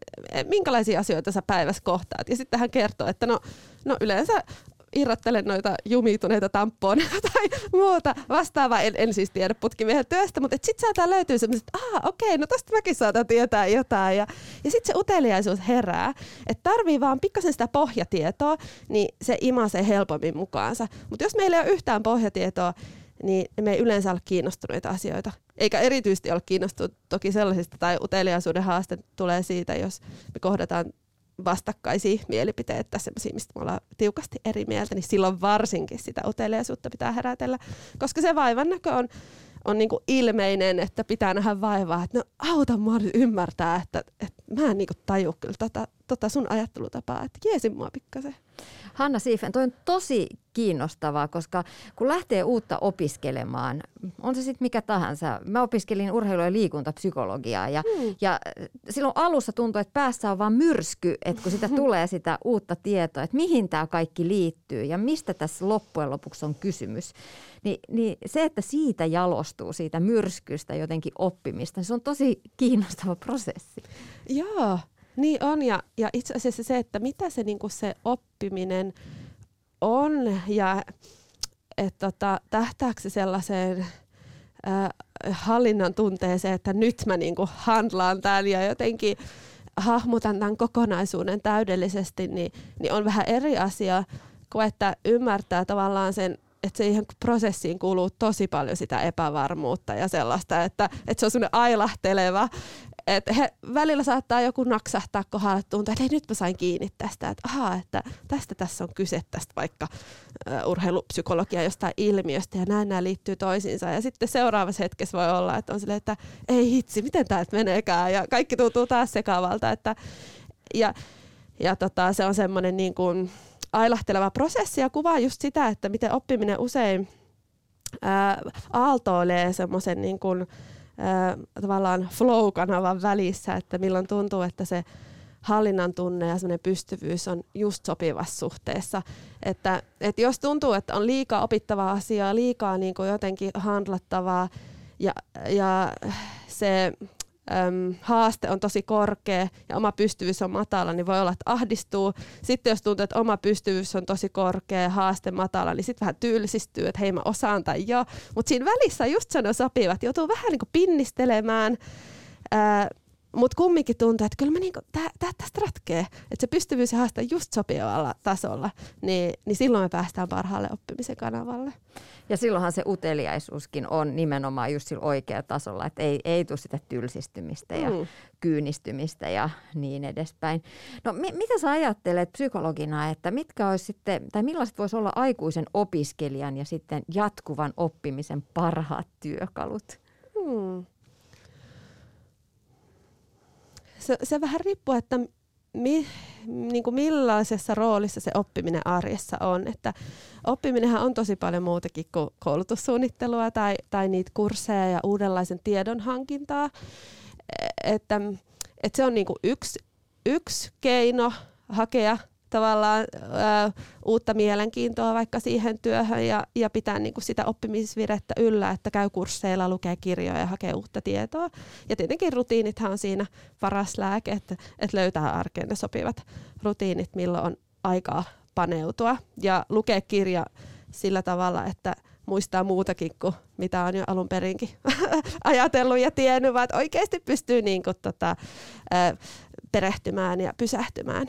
D: minkälaisia asioita sä päivässä kohtaat. Ja sitten hän kertoo, että no, no yleensä irrottelen noita jumituneita tamponeja tai muuta vastaavaa. En, en siis tiedä putkimiehen työstä, mutta sitten saattaa löytyä semmoiset, että ah, okei, no tosta mäkin saatan tietää jotain. Ja, ja sitten se uteliaisuus herää, että tarvii vaan pikkasen sitä pohjatietoa, niin se imasee helpommin mukaansa. Mutta jos meillä ei ole yhtään pohjatietoa, niin me ei yleensä ole kiinnostuneita asioita. Eikä erityisesti ole kiinnostunut toki sellaisista, tai uteliaisuuden haaste tulee siitä, jos me kohdataan vastakkaisia mielipiteitä sellaisia, mistä me ollaan tiukasti eri mieltä, niin silloin varsinkin sitä uteliaisuutta pitää herätellä, koska se vaivan näkö on, on niin kuin ilmeinen, että pitää nähdä vaivaa, että no auta mua nyt ymmärtää, että, että mä en niin kuin taju kyllä tota, tota sun ajattelutapaa, että jeesi mua pikkasen.
B: Hanna Siifen, toi on tosi kiinnostavaa, koska kun lähtee uutta opiskelemaan, on se sitten mikä tahansa. Mä opiskelin urheilu- ja liikuntapsykologiaa ja, hmm. ja silloin alussa tuntui, että päässä on vaan myrsky, että kun sitä tulee sitä uutta tietoa, että mihin tämä kaikki liittyy ja mistä tässä loppujen lopuksi on kysymys. Ni, niin se, että siitä jalostuu, siitä myrskystä jotenkin oppimista, niin se on tosi kiinnostava prosessi.
D: Joo, niin on, ja, ja itse asiassa se, että mitä se, niin se oppiminen on, ja että tota, tähtääkö se sellaiseen äh, hallinnan tunteeseen, että nyt mä niin handlaan tämän ja jotenkin hahmotan tämän kokonaisuuden täydellisesti, niin, niin on vähän eri asia kuin että ymmärtää tavallaan sen että siihen prosessiin kuuluu tosi paljon sitä epävarmuutta ja sellaista, että, että se on semmoinen ailahteleva, että he, välillä saattaa joku naksahtaa kohdalle tuntua, että nyt mä sain kiinni tästä, että ahaa, että tästä tässä on kyse tästä vaikka uh, urheilupsykologia jostain ilmiöstä ja näin nämä liittyy toisiinsa. Ja sitten seuraavassa hetkessä voi olla, että on silleen, että ei hitsi, miten tämä meneekään ja kaikki tuntuu taas sekavalta. Että, ja ja tota, se on semmoinen niin kuin, ailahteleva prosessi ja kuvaa just sitä, että miten oppiminen usein ää, aaltoilee semmoisen niin kuin, ää, tavallaan flow-kanavan välissä, että milloin tuntuu, että se hallinnan tunne ja semmoinen pystyvyys on just sopivassa suhteessa. Että, että jos tuntuu, että on liikaa opittavaa asiaa, liikaa niin kuin jotenkin handlattavaa ja, ja se äm, haaste on tosi korkea ja oma pystyvyys on matala, niin voi olla, että ahdistuu. Sitten jos tuntuu, että oma pystyvyys on tosi korkea, haaste matala, niin sitten vähän tylsistyy, että hei mä osaan tai joo. Mutta siinä välissä just sen sopivat, joutuu vähän niin kuin pinnistelemään. Ää, mutta kumminkin tuntuu, että kyllä mä niinku, tää, tää tästä ratkee. Että se pystyvyys ja haaste just sopivalla tasolla, niin, niin silloin me päästään parhaalle oppimisen kanavalle.
B: Ja silloinhan se uteliaisuuskin on nimenomaan just sillä oikealla tasolla, että ei, ei tule sitä tylsistymistä ja mm. kyynistymistä ja niin edespäin. No mi- mitä sä ajattelet psykologina, että mitkä olisi sitten, tai millaiset voisi olla aikuisen opiskelijan ja sitten jatkuvan oppimisen parhaat työkalut? Hmm
D: se, se vähän riippuu, että mi, niin kuin millaisessa roolissa se oppiminen arjessa on. Että oppiminenhan on tosi paljon muutakin kuin koulutussuunnittelua tai, tai niitä kursseja ja uudenlaisen tiedon hankintaa. Että, että se on niin kuin yksi, yksi keino hakea tavallaan ää, uutta mielenkiintoa vaikka siihen työhön ja, ja pitää niin kuin sitä oppimisvirettä yllä, että käy kursseilla, lukee kirjoja ja hakee uutta tietoa. Ja tietenkin rutiinithan on siinä paras lääke, että, että löytää arkeen ne sopivat rutiinit, milloin on aikaa paneutua ja lukea kirja sillä tavalla, että muistaa muutakin kuin mitä on jo alun perinkin ajatellut ja tiennyt, vaan oikeasti pystyy niin kuin, tota, perehtymään ja pysähtymään.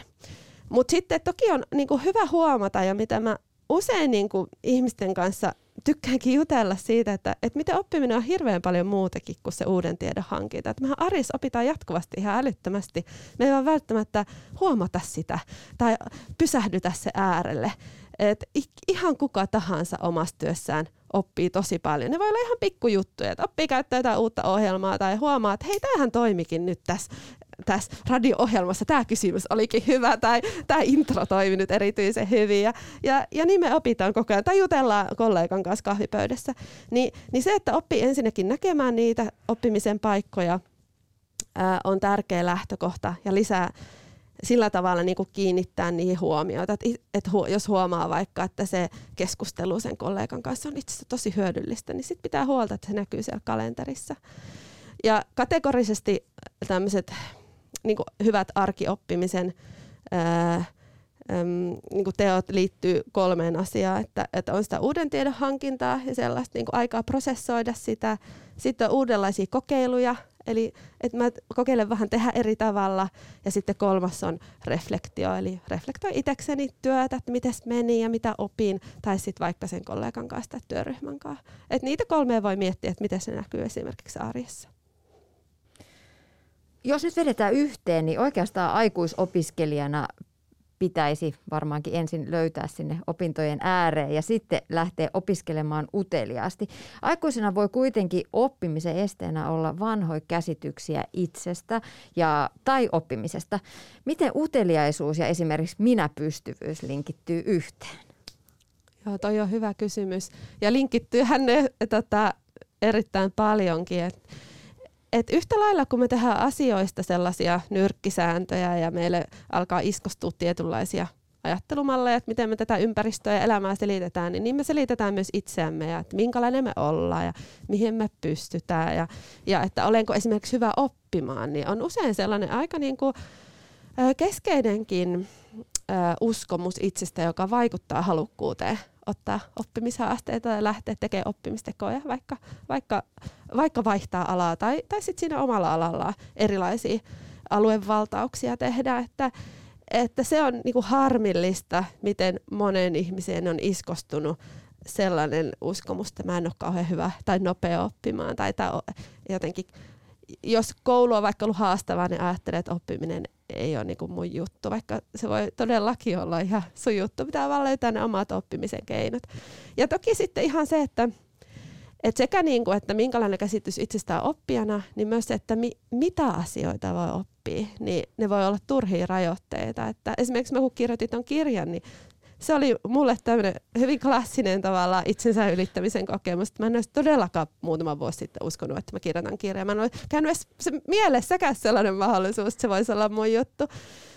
D: Mutta sitten toki on niin kuin hyvä huomata ja mitä mä usein niin kuin ihmisten kanssa tykkäänkin jutella siitä, että, että miten oppiminen on hirveän paljon muutakin kuin se uuden tiedon hankinta. Että mehän arjessa opitaan jatkuvasti ihan älyttömästi. Me ei vaan välttämättä huomata sitä tai pysähdytä se äärelle. Että ihan kuka tahansa omassa työssään oppii tosi paljon. Ne voi olla ihan pikkujuttuja, että oppii käyttää jotain uutta ohjelmaa tai huomaa, että hei, tämähän toimikin nyt tässä tässä radio-ohjelmassa tämä kysymys olikin hyvä tai tämä intro toimi nyt erityisen hyvin ja, ja, ja niin me opitaan koko ajan tai jutellaan kollegan kanssa kahvipöydässä. Ni, niin se, että oppii ensinnäkin näkemään niitä oppimisen paikkoja ää, on tärkeä lähtökohta ja lisää sillä tavalla niin kuin kiinnittää niihin huomioita, että, että hu, jos huomaa vaikka, että se keskustelu sen kollegan kanssa on itse asiassa tosi hyödyllistä, niin sitten pitää huolta, että se näkyy siellä kalenterissa. Ja kategorisesti tämmöiset niin hyvät arkioppimisen ää, äm, niin teot liittyy kolmeen asiaan, että, että on sitä uuden tiedon hankintaa ja sellaista niin aikaa prosessoida sitä. Sitten on uudenlaisia kokeiluja, eli että mä kokeilen vähän tehdä eri tavalla. Ja sitten kolmas on reflektio, eli reflektoi itsekseni työtä, että miten meni ja mitä opin, tai sitten vaikka sen kollegan kanssa tai työryhmän kanssa. Et niitä kolmea voi miettiä, että miten se näkyy esimerkiksi arjessa.
B: Jos nyt vedetään yhteen, niin oikeastaan aikuisopiskelijana pitäisi varmaankin ensin löytää sinne opintojen ääreen ja sitten lähteä opiskelemaan uteliaasti. Aikuisena voi kuitenkin oppimisen esteenä olla vanhoja käsityksiä itsestä ja, tai oppimisesta. Miten uteliaisuus ja esimerkiksi minäpystyvyys linkittyy yhteen?
D: Joo, toi on hyvä kysymys. Ja linkittyyhän ne tota, erittäin paljonkin. Et et yhtä lailla kun me tehdään asioista sellaisia nyrkkisääntöjä ja meille alkaa iskostua tietynlaisia ajattelumalleja, että miten me tätä ympäristöä ja elämää selitetään, niin, niin me selitetään myös itseämme ja että minkälainen me ollaan ja mihin me pystytään ja, ja että olenko esimerkiksi hyvä oppimaan, niin on usein sellainen aika niin kuin, keskeinenkin uskomus itsestä, joka vaikuttaa halukkuuteen ottaa oppimishaasteita ja lähteä tekemään oppimistekoja, vaikka, vaikka, vaikka vaihtaa alaa tai, tai sitten siinä omalla alalla erilaisia aluevaltauksia tehdä, että, että se on niinku harmillista, miten monen ihmiseen on iskostunut sellainen uskomus, että mä en ole kauhean hyvä tai nopea oppimaan tai, tai jotenkin jos koulu on vaikka ollut haastavaa, niin ajattelee, että oppiminen ei ole niin kuin mun juttu, vaikka se voi todellakin olla ihan sun juttu. Pitää vaan löytää ne omat oppimisen keinot. Ja toki sitten ihan se, että, että sekä niin kuin, että minkälainen käsitys itsestään oppijana, niin myös se, että mi, mitä asioita voi oppia, niin ne voi olla turhia rajoitteita. Että esimerkiksi mä kun kirjoitin ton kirjan, niin se oli mulle tämmöinen hyvin klassinen tavalla itsensä ylittämisen kokemus. Mä en olisi todellakaan muutama vuosi sitten uskonut, että mä kirjoitan kirjaa. Mä en ole käynyt edes se mielessäkään sellainen mahdollisuus, että se voisi olla mun juttu.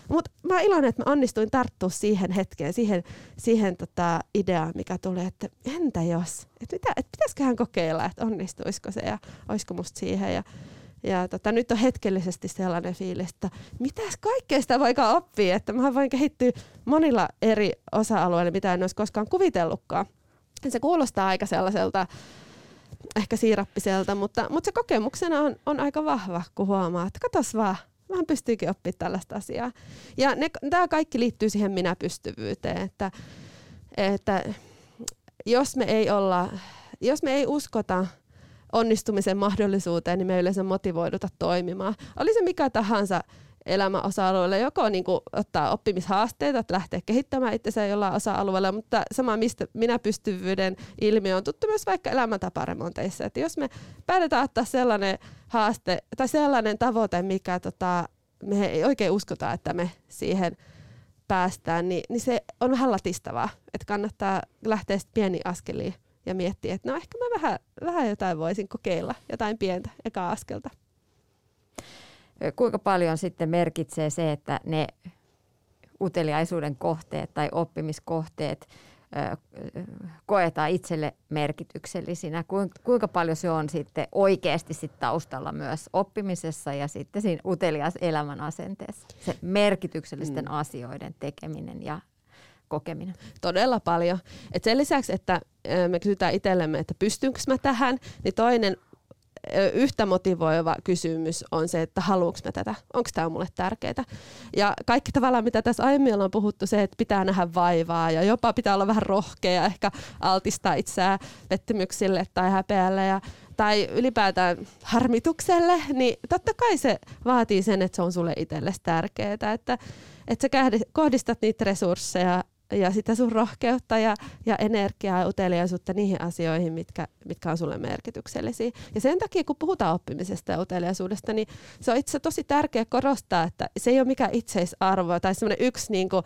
D: Mutta mä oon iloinen, että mä onnistuin tarttua siihen hetkeen, siihen, siihen tota ideaan, mikä tuli, että entä jos, että, mitä, että pitäisiköhän kokeilla, että onnistuisiko se ja olisiko musta siihen. Ja, ja tota, nyt on hetkellisesti sellainen fiilis, että mitäs kaikkea sitä voikaan oppia, että mä voin kehittyä monilla eri osa-alueilla, mitä en olisi koskaan kuvitellutkaan. Se kuulostaa aika sellaiselta ehkä siirappiselta, mutta, mutta se kokemuksena on, on aika vahva, kun huomaa, että katos vaan, vähän pystyykin oppimaan tällaista asiaa. Ja tämä kaikki liittyy siihen minä-pystyvyyteen, että, että jos me ei olla, jos me ei uskota onnistumisen mahdollisuuteen, niin me yleensä motivoiduta toimimaan. Oli se mikä tahansa elämän osa-alueella, joko niin kuin ottaa oppimishaasteita, että lähtee kehittämään itsensä jollain osa-alueella, mutta sama mistä minä pystyvyyden ilmiö on tuttu myös vaikka elämäntaparemonteissa. Että jos me päätetään ottaa sellainen haaste tai sellainen tavoite, mikä tota, me ei oikein uskota, että me siihen päästään, niin, niin se on vähän latistavaa, että kannattaa lähteä pieni askeliin ja miettiä, että no ehkä mä vähän, vähän jotain voisin kokeilla, jotain pientä eka askelta.
B: Kuinka paljon sitten merkitsee se, että ne uteliaisuuden kohteet tai oppimiskohteet koetaan itselle merkityksellisinä. Kuinka paljon se on sitten oikeasti sit taustalla myös oppimisessa ja sitten siinä utelias elämän asenteessa. Se merkityksellisten mm. asioiden tekeminen ja kokeminen?
D: Todella paljon. Et sen lisäksi, että me kysytään itsellemme, että pystynkö mä tähän, niin toinen yhtä motivoiva kysymys on se, että haluanko mä tätä, onko tämä mulle tärkeää. Ja kaikki tavallaan, mitä tässä aiemmin ollaan puhuttu, se, että pitää nähdä vaivaa ja jopa pitää olla vähän rohkea ehkä altistaa itseään pettymyksille tai häpeälle ja, tai ylipäätään harmitukselle, niin totta kai se vaatii sen, että se on sulle itsellesi tärkeää, että, että sä kohdistat niitä resursseja ja sitä sun rohkeutta ja, ja energiaa ja uteliaisuutta niihin asioihin, mitkä, mitkä on sulle merkityksellisiä. Ja sen takia, kun puhutaan oppimisesta ja uteliaisuudesta, niin se on itse tosi tärkeää korostaa, että se ei ole mikään itseisarvo tai semmoinen yksi niin kuin,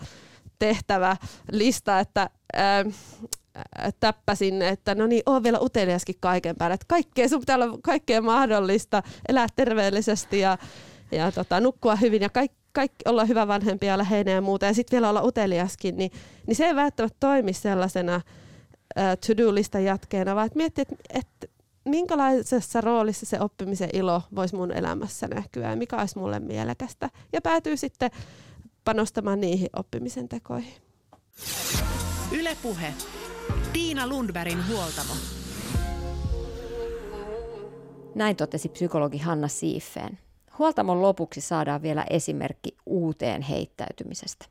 D: tehtävä lista, että ää, täppäsin, että no niin, oon vielä uteliaskin kaiken päälle. Että kaikkea, sun pitää olla kaikkea mahdollista, elää terveellisesti ja, ja tota, nukkua hyvin ja kaikki kaikki olla hyvä vanhempi ja läheinen ja muuta, ja sitten vielä olla uteliaskin, niin, niin se ei välttämättä toimi sellaisena uh, to-do-listan jatkeena, vaan miettiä, että et, minkälaisessa roolissa se oppimisen ilo voisi mun elämässä näkyä ja mikä olisi mulle mielekästä. Ja päätyy sitten panostamaan niihin oppimisen tekoihin.
A: Ylepuhe. Tiina Lundbergin huoltamo.
B: Näin totesi psykologi Hanna Siiffeen. Huoltamon lopuksi saadaan vielä esimerkki uuteen heittäytymisestä.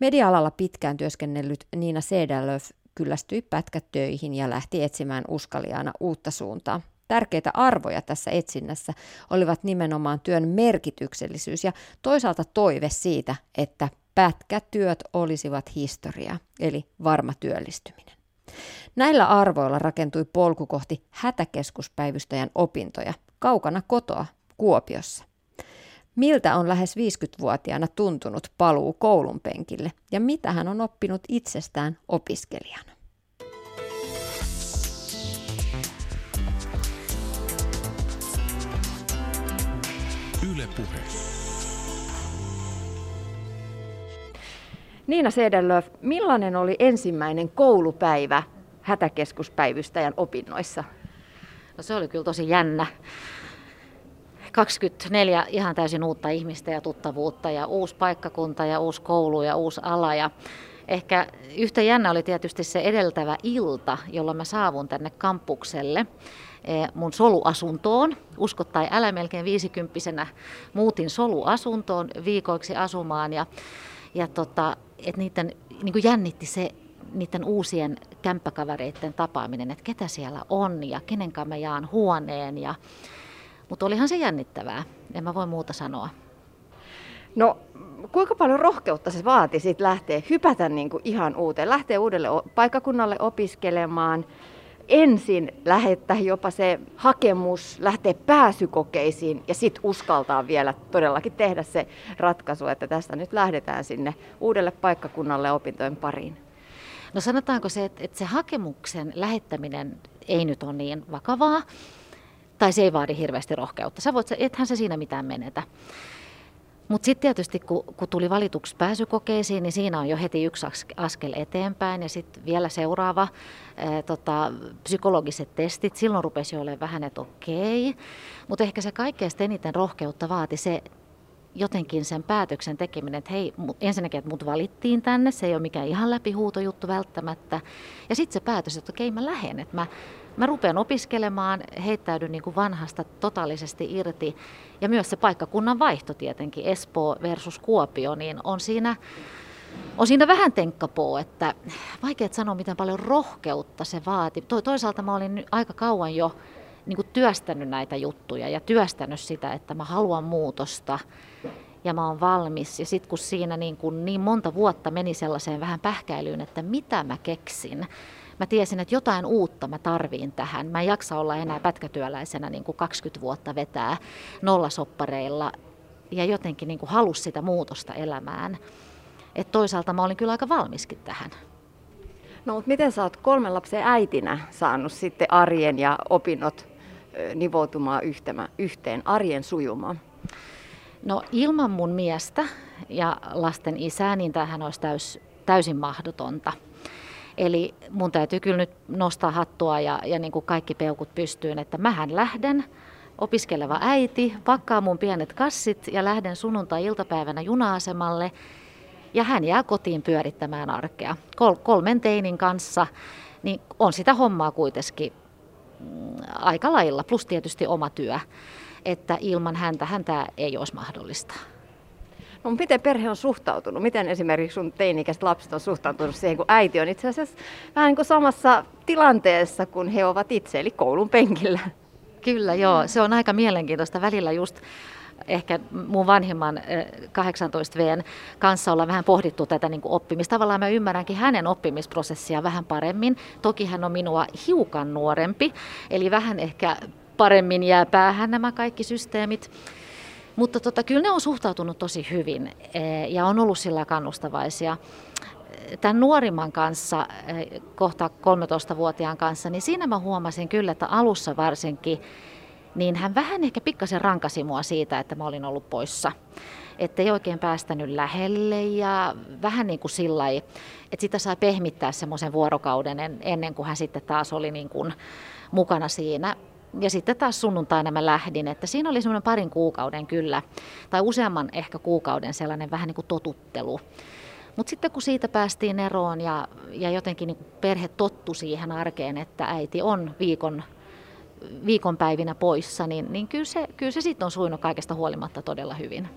B: Media-alalla pitkään työskennellyt Niina Sedelöf kyllästyi pätkätöihin ja lähti etsimään uskaliaana uutta suuntaa. Tärkeitä arvoja tässä etsinnässä olivat nimenomaan työn merkityksellisyys ja toisaalta toive siitä, että pätkätyöt olisivat historia, eli varma työllistyminen. Näillä arvoilla rakentui polku kohti hätäkeskuspäivystäjän opintoja kaukana kotoa Kuopiossa. Miltä on lähes 50-vuotiaana tuntunut paluu koulun penkille ja mitä hän on oppinut itsestään opiskelijana? Yle Puhe. Niina Sedelöf, millainen oli ensimmäinen koulupäivä hätäkeskuspäivystäjän opinnoissa?
E: No se oli kyllä tosi jännä. 24 ihan täysin uutta ihmistä ja tuttavuutta ja uusi paikkakunta ja uusi koulu ja uusi ala. Ja ehkä yhtä jännä oli tietysti se edeltävä ilta, jolloin mä saavun tänne kampukselle eh, mun soluasuntoon. Uskot tai älä, melkein viisikymppisenä muutin soluasuntoon viikoiksi asumaan ja, ja tota, et niiden niin jännitti se niiden uusien kämppäkavereiden tapaaminen, että ketä siellä on ja kenen kanssa mä jaan huoneen ja mutta olihan se jännittävää, en mä voi muuta sanoa.
B: No kuinka paljon rohkeutta se vaati sit lähteä, hypätä niin kuin ihan uuteen, lähteä uudelle paikkakunnalle opiskelemaan, ensin lähettää jopa se hakemus, lähteä pääsykokeisiin ja sitten uskaltaa vielä todellakin tehdä se ratkaisu, että tästä nyt lähdetään sinne uudelle paikkakunnalle opintojen pariin.
E: No sanotaanko se, että se hakemuksen lähettäminen ei nyt ole niin vakavaa, tai se ei vaadi hirveästi rohkeutta. Sä voit, ethän se siinä mitään menetä. Mutta sitten tietysti, kun, kun tuli valituksi pääsykokeisiin, niin siinä on jo heti yksi askel eteenpäin ja sitten vielä seuraava ää, tota, psykologiset testit. Silloin rupesi olemaan vähän, että okei. Mutta ehkä se kaikkein eniten rohkeutta vaati se jotenkin sen päätöksen tekeminen, että hei, ensinnäkin, että mut valittiin tänne, se ei ole mikään ihan läpihuutojuttu välttämättä. Ja sitten se päätös, että okei, mä lähden, että mä Mä rupean opiskelemaan, heittäydyn niin kuin vanhasta totaalisesti irti. Ja myös se paikkakunnan vaihto tietenkin, Espoo versus Kuopio, niin on siinä, on siinä vähän tenkkapoo, että vaikea sanoa, miten paljon rohkeutta se vaati. Toisaalta mä olin aika kauan jo niin kuin työstänyt näitä juttuja ja työstänyt sitä, että mä haluan muutosta ja mä oon valmis. Ja sitten kun siinä niin, kuin niin monta vuotta meni sellaiseen vähän pähkäilyyn, että mitä mä keksin, mä tiesin, että jotain uutta mä tarviin tähän. Mä en jaksa olla enää pätkätyöläisenä niin kuin 20 vuotta vetää nollasoppareilla ja jotenkin niin kuin halus sitä muutosta elämään. Et toisaalta mä olin kyllä aika valmiskin tähän.
B: No mutta miten sä oot kolmen lapsen äitinä saanut sitten arjen ja opinnot nivoutumaan yhteen, arjen sujumaan?
E: No ilman mun miestä ja lasten isää, niin tämähän olisi täys, täysin mahdotonta. Eli mun täytyy kyllä nyt nostaa hattua ja, ja niin kuin kaikki peukut pystyyn, että mähän lähden opiskeleva äiti, pakkaa mun pienet kassit ja lähden sunnuntai-iltapäivänä juna-asemalle ja hän jää kotiin pyörittämään arkea. Kol- kolmen teinin kanssa, niin on sitä hommaa kuitenkin aika lailla, plus tietysti oma työ, että ilman häntä häntä ei olisi mahdollista.
B: No, miten perhe on suhtautunut? Miten esimerkiksi sun teini-ikäiset lapset on suhtautunut siihen, kun äiti on itse asiassa vähän niin kuin samassa tilanteessa kuin he ovat itse, eli koulun penkillä?
E: Kyllä, joo. Se on aika mielenkiintoista. Välillä just ehkä mun vanhimman 18 Vn kanssa ollaan vähän pohdittu tätä niin oppimista. Tavallaan mä ymmärränkin hänen oppimisprosessia vähän paremmin. Toki hän on minua hiukan nuorempi, eli vähän ehkä paremmin jää päähän nämä kaikki systeemit. Mutta tota, kyllä ne on suhtautunut tosi hyvin e, ja on ollut sillä kannustavaisia. Tämän nuorimman kanssa, e, kohta 13-vuotiaan kanssa, niin siinä mä huomasin kyllä, että alussa varsinkin, niin hän vähän ehkä pikkasen rankasi mua siitä, että mä olin ollut poissa. Että ei oikein päästänyt lähelle ja vähän niin kuin sillä että sitä sai pehmittää semmoisen vuorokauden ennen kuin hän sitten taas oli niin kuin mukana siinä. Ja sitten taas sunnuntaina mä lähdin, että siinä oli semmoinen parin kuukauden kyllä, tai useamman ehkä kuukauden sellainen vähän niin kuin totuttelu. Mutta sitten kun siitä päästiin eroon ja, ja jotenkin niin perhe tottu siihen arkeen, että äiti on viikon, viikonpäivinä poissa, niin, niin kyllä se, kyllä se sitten on suinut kaikesta huolimatta todella hyvin.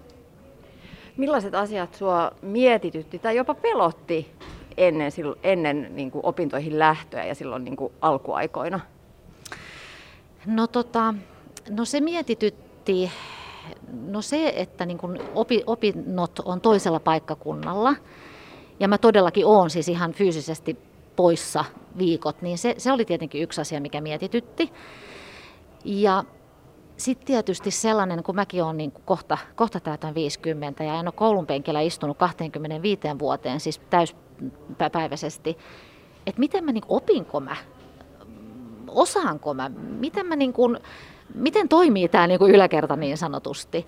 F: Millaiset asiat sua mietitytti tai jopa pelotti ennen, ennen niin kuin opintoihin lähtöä ja silloin niin kuin alkuaikoina?
E: No, tota, no se mietitytti, no se, että niin kun opi, opinnot on toisella paikkakunnalla, ja mä todellakin oon siis ihan fyysisesti poissa viikot, niin se, se oli tietenkin yksi asia, mikä mietitytti. Ja sitten tietysti sellainen, kun mäkin olen niin kohta, kohta täytän 50 ja en ole koulun penkillä istunut 25 vuoteen, siis täyspäiväisesti, että miten mä niin opinko mä osaanko mä, miten, mä niin kuin, miten toimii tämä niin yläkerta niin sanotusti.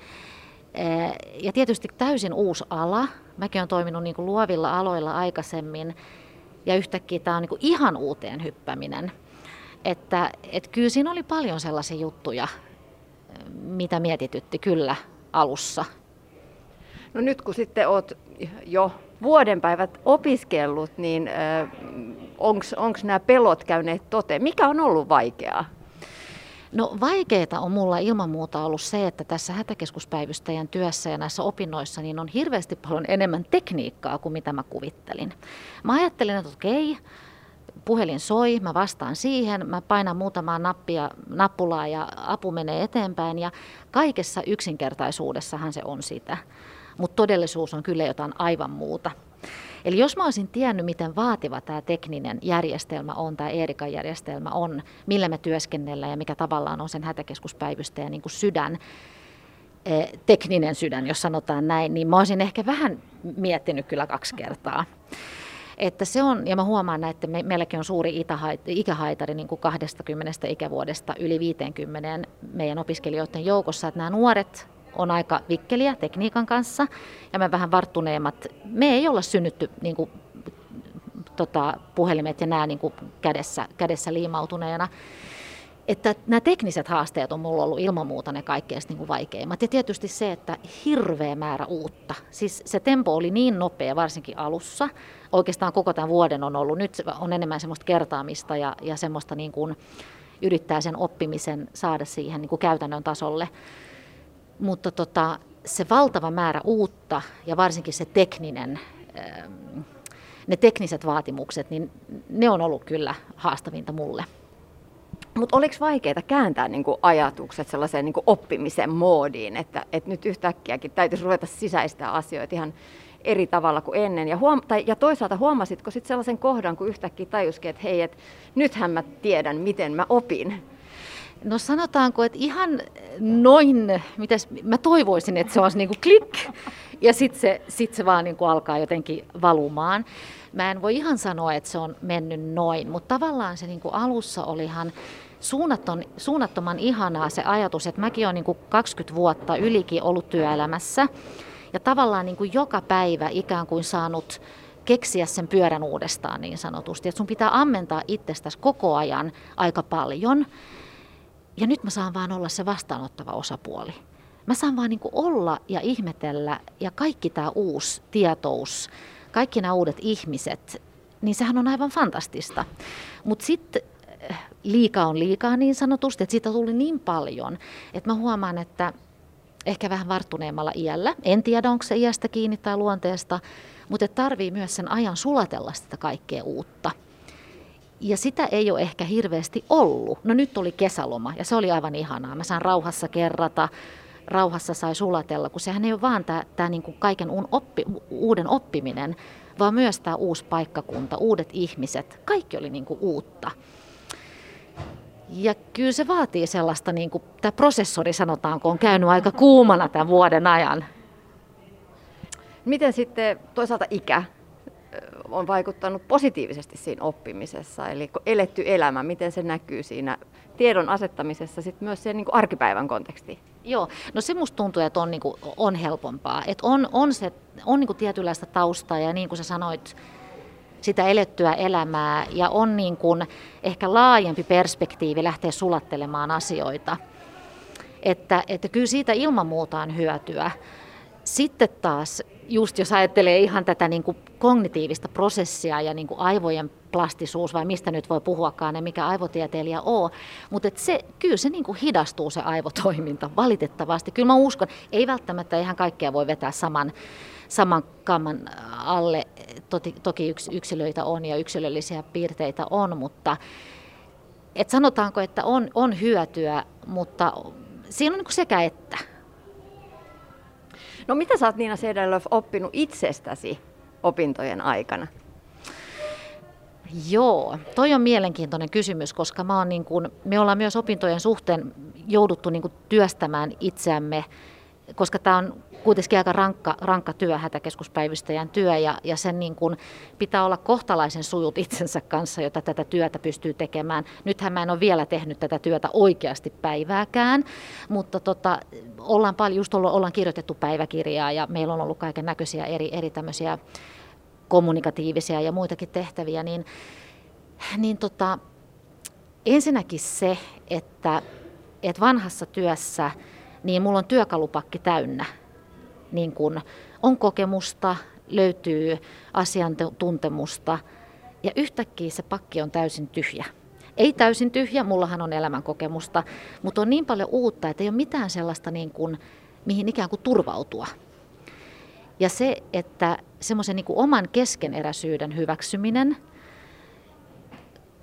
E: Ja tietysti täysin uusi ala. Mäkin olen toiminut niin luovilla aloilla aikaisemmin ja yhtäkkiä tämä on niin ihan uuteen hyppäminen. Että, et kyllä siinä oli paljon sellaisia juttuja, mitä mietitytti kyllä alussa.
F: No nyt kun sitten olet jo vuoden päivät opiskellut, niin onko nämä pelot käyneet toteen? Mikä on ollut vaikeaa?
E: No vaikeaa on mulla ilman muuta ollut se, että tässä hätäkeskuspäivystäjän työssä ja näissä opinnoissa niin on hirveästi paljon enemmän tekniikkaa kuin mitä mä kuvittelin. Mä ajattelin, että okei, puhelin soi, mä vastaan siihen, mä painan muutamaa nappia, nappulaa ja apu menee eteenpäin ja kaikessa yksinkertaisuudessahan se on sitä. Mutta todellisuus on kyllä jotain aivan muuta. Eli jos mä olisin tiennyt, miten vaativa tämä tekninen järjestelmä on, tämä Eerikan järjestelmä on, millä me työskennellään ja mikä tavallaan on sen hätäkeskuspäivystäjän niin kuin sydän, eh, tekninen sydän, jos sanotaan näin, niin mä olisin ehkä vähän miettinyt kyllä kaksi kertaa. Että se on, ja mä huomaan, että me, meilläkin on suuri ikähaitari niin kuin 20 ikävuodesta yli 50 meidän opiskelijoiden joukossa, että nämä nuoret on aika vikkeliä tekniikan kanssa ja me vähän varttuneemmat. Me ei olla synnytty niin kuin, tota, puhelimet ja nämä niin kuin kädessä, kädessä liimautuneena. Että nämä tekniset haasteet on mulla ollut ilman muuta ne kaikkein niin vaikeimmat. Ja tietysti se, että hirveä määrä uutta. Siis se tempo oli niin nopea, varsinkin alussa. Oikeastaan koko tämän vuoden on ollut. Nyt on enemmän semmoista kertaamista ja, ja semmoista niin kuin yrittää sen oppimisen saada siihen niin kuin käytännön tasolle. Mutta tota, se valtava määrä uutta ja varsinkin se tekninen, ähm, ne tekniset vaatimukset, niin ne on ollut kyllä haastavinta mulle.
F: Mutta oliko vaikeaa kääntää niinku ajatukset sellaiseen niinku oppimisen moodiin, että et nyt yhtäkkiäkin täytyisi ruveta sisäistää asioita ihan eri tavalla kuin ennen. Ja, huom- tai, ja toisaalta huomasitko sitten sellaisen kohdan, kun yhtäkkiä tajuskin, että hei, et nythän mä tiedän, miten mä opin.
E: No sanotaanko, että ihan noin, mitäs, mä toivoisin, että se olisi niin kuin klik, ja sitten se, sit se vaan niin kuin alkaa jotenkin valumaan. Mä en voi ihan sanoa, että se on mennyt noin, mutta tavallaan se niin kuin alussa oli ihan suunnaton, suunnattoman ihanaa se ajatus, että mäkin olen niin kuin 20 vuotta ylikin ollut työelämässä, ja tavallaan niin kuin joka päivä ikään kuin saanut keksiä sen pyörän uudestaan niin sanotusti. Että sun pitää ammentaa itsestäsi koko ajan aika paljon. Ja nyt mä saan vaan olla se vastaanottava osapuoli. Mä saan vaan niin olla ja ihmetellä ja kaikki tämä uusi tietous, kaikki nämä uudet ihmiset, niin sehän on aivan fantastista. Mutta sitten liikaa on liikaa niin sanotusti, että siitä tuli niin paljon, että mä huomaan, että ehkä vähän varttuneemmalla iällä, en tiedä onko se iästä kiinni tai luonteesta, mutta tarvii myös sen ajan sulatella sitä kaikkea uutta. Ja sitä ei ole ehkä hirveästi ollut. No nyt oli kesäloma ja se oli aivan ihanaa. Mä saan rauhassa kerrata, rauhassa sai sulatella, kun sehän ei ole vaan tämä niinku kaiken oppi, uuden oppiminen, vaan myös tämä uusi paikkakunta, uudet ihmiset. Kaikki oli niinku uutta. Ja kyllä se vaatii sellaista, niin kuin tämä prosessori sanotaanko on käynyt aika kuumana tämän vuoden ajan.
F: Miten sitten toisaalta ikä on vaikuttanut positiivisesti siinä oppimisessa, eli eletty elämä, miten se näkyy siinä tiedon asettamisessa sitten myös sen niin kuin arkipäivän kontekstiin?
E: Joo, no se musta tuntuu, että on, niin kuin, on helpompaa, että on, on, se, on niin kuin tietynlaista taustaa ja niin kuin sä sanoit, sitä elettyä elämää ja on niin kuin ehkä laajempi perspektiivi lähteä sulattelemaan asioita. Että, että kyllä siitä ilman muuta on hyötyä. Sitten taas, just jos ajattelee ihan tätä niin kuin kognitiivista prosessia ja niin kuin aivojen plastisuus, vai mistä nyt voi puhuakaan, ja mikä aivotieteilijä on, mutta se, kyllä se niin kuin hidastuu se aivotoiminta valitettavasti. Kyllä mä uskon, ei välttämättä ihan kaikkea voi vetää saman, saman kamman alle. Toki, toki yksilöitä on ja yksilöllisiä piirteitä on, mutta et sanotaanko, että on, on hyötyä, mutta siinä on niin sekä että.
F: No mitä sä oot Niina Sedelöf oppinut itsestäsi opintojen aikana?
E: Joo, toi on mielenkiintoinen kysymys, koska mä oon niin kun, me ollaan myös opintojen suhteen jouduttu niin työstämään itseämme, koska tämä on kuitenkin aika rankka, rankka työ, hätäkeskuspäivystäjän työ, ja, ja sen niin kun pitää olla kohtalaisen sujut itsensä kanssa, jota tätä työtä pystyy tekemään. Nythän mä en ole vielä tehnyt tätä työtä oikeasti päivääkään, mutta tota, ollaan paljon, just ollaan kirjoitettu päiväkirjaa, ja meillä on ollut kaiken näköisiä eri, eri tämmöisiä kommunikatiivisia ja muitakin tehtäviä, niin, niin tota, ensinnäkin se, että, että vanhassa työssä niin mulla on työkalupakki täynnä. Niin kun on kokemusta, löytyy asiantuntemusta ja yhtäkkiä se pakki on täysin tyhjä. Ei täysin tyhjä, mullahan on elämänkokemusta, mutta on niin paljon uutta, että ei ole mitään sellaista, niin kuin, mihin ikään kuin turvautua. Ja se, että semmoisen niin oman keskeneräisyyden hyväksyminen,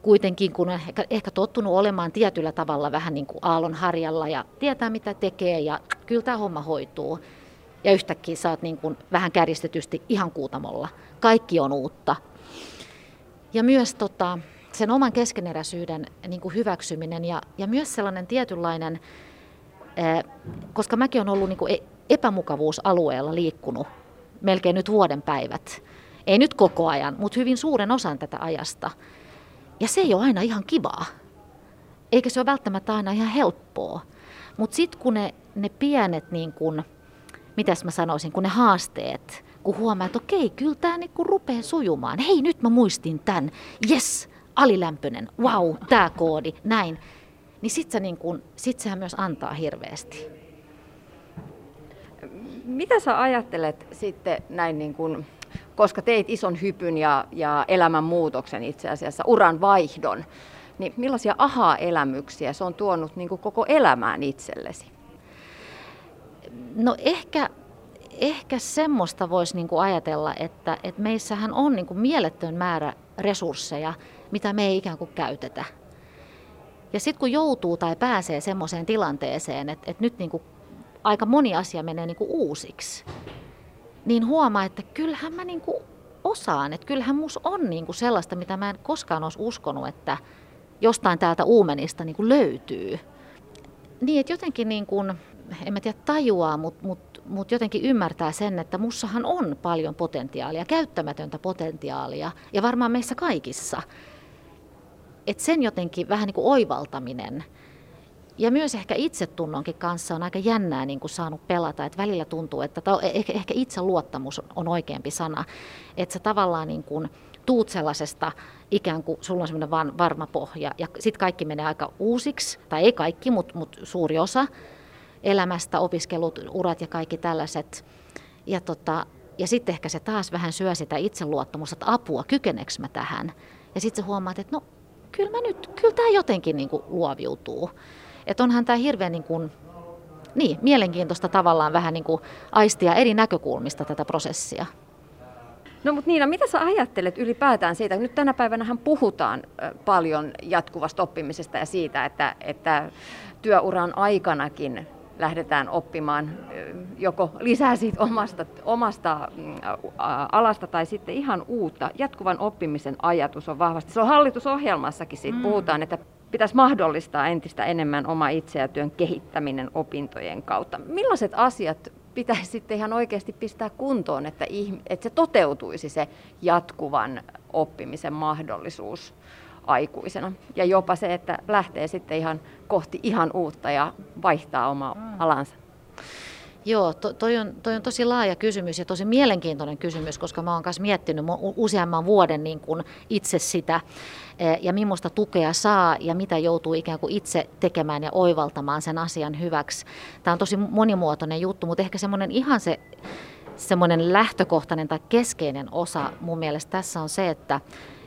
E: kuitenkin kun on ehkä, ehkä tottunut olemaan tietyllä tavalla vähän niin kuin aallon harjalla ja tietää mitä tekee ja kyllä tämä homma hoituu. Ja yhtäkkiä saat niin kuin vähän kärjistetysti ihan kuutamolla. Kaikki on uutta. Ja myös tota, sen oman keskeneräisyyden niin kuin hyväksyminen ja, ja myös sellainen tietynlainen, koska mäkin olen ollut niin kuin e-, epämukavuusalueella liikkunut melkein nyt vuoden päivät. Ei nyt koko ajan, mutta hyvin suuren osan tätä ajasta. Ja se ei ole aina ihan kivaa. Eikä se ole välttämättä aina ihan helppoa. Mutta sitten kun ne, ne pienet, niin kun, mitäs mä sanoisin, kun ne haasteet, kun huomaa, että okei, kyllä tämä niinku rupeaa sujumaan. Hei, nyt mä muistin tämän. Yes, alilämpöinen, wow, tämä koodi, näin. Niin sit, se niin kun, sit sehän myös antaa hirveästi
F: mitä sä ajattelet sitten näin niin kuin, koska teit ison hypyn ja, ja elämän muutoksen itse asiassa, uran vaihdon, niin millaisia aha-elämyksiä se on tuonut niin koko elämään itsellesi?
E: No ehkä, ehkä semmoista voisi niin kuin ajatella, että, että meissähän on niin kuin mieletön määrä resursseja, mitä me ei ikään kuin käytetä. Ja sitten kun joutuu tai pääsee semmoiseen tilanteeseen, että, että nyt niin kuin aika moni asia menee niin kuin uusiksi, niin huomaa, että kyllähän mä niin kuin osaan, että kyllähän mus on niin kuin sellaista, mitä mä en koskaan olisi uskonut, että jostain täältä uumenista niin kuin löytyy. Niin, että jotenkin niin en mä tiedä tajuaa, mutta mut, mut jotenkin ymmärtää sen, että mussahan on paljon potentiaalia, käyttämätöntä potentiaalia, ja varmaan meissä kaikissa. Että sen jotenkin vähän niin kuin oivaltaminen – ja myös ehkä itsetunnonkin kanssa on aika jännää niin kuin saanut pelata, että välillä tuntuu, että ehkä, ehkä itseluottamus on oikeampi sana, että sä tavallaan niin kuin tuut sellaisesta ikään kuin sulla on semmoinen varma pohja ja sitten kaikki menee aika uusiksi, tai ei kaikki, mutta mut suuri osa elämästä, opiskelut, urat ja kaikki tällaiset. Ja, tota, ja sitten ehkä se taas vähän syö sitä itseluottamusta, että apua, kykeneekö mä tähän? Ja sitten sä huomaat, että no kyllä mä nyt, kyllä tämä jotenkin niin kuin luoviutuu. Että onhan tämä hirveän niin kuin, niin, mielenkiintoista tavallaan vähän niin kuin aistia eri näkökulmista tätä prosessia.
F: No mutta Niina, mitä sä ajattelet ylipäätään siitä? Nyt tänä päivänä puhutaan paljon jatkuvasta oppimisesta ja siitä, että, että työuran aikanakin lähdetään oppimaan joko lisää siitä omasta, omasta mm, alasta tai sitten ihan uutta. Jatkuvan oppimisen ajatus on vahvasti. Se on hallitusohjelmassakin siitä mm. puhutaan, että pitäisi mahdollistaa entistä enemmän oma itse ja työn kehittäminen opintojen kautta. Millaiset asiat pitäisi sitten ihan oikeasti pistää kuntoon, että, että se toteutuisi se jatkuvan oppimisen mahdollisuus aikuisena. Ja jopa se, että lähtee sitten ihan kohti ihan uutta ja vaihtaa omaa mm. alansa.
E: Joo, to, toi, on, toi on tosi laaja kysymys ja tosi mielenkiintoinen kysymys, koska mä oon myös miettinyt useamman vuoden niin kuin itse sitä eh, ja millaista tukea saa ja mitä joutuu ikään kuin itse tekemään ja oivaltamaan sen asian hyväksi. Tämä on tosi monimuotoinen juttu, mutta ehkä semmoinen ihan se semmoinen lähtökohtainen tai keskeinen osa mun mielestä tässä on se, että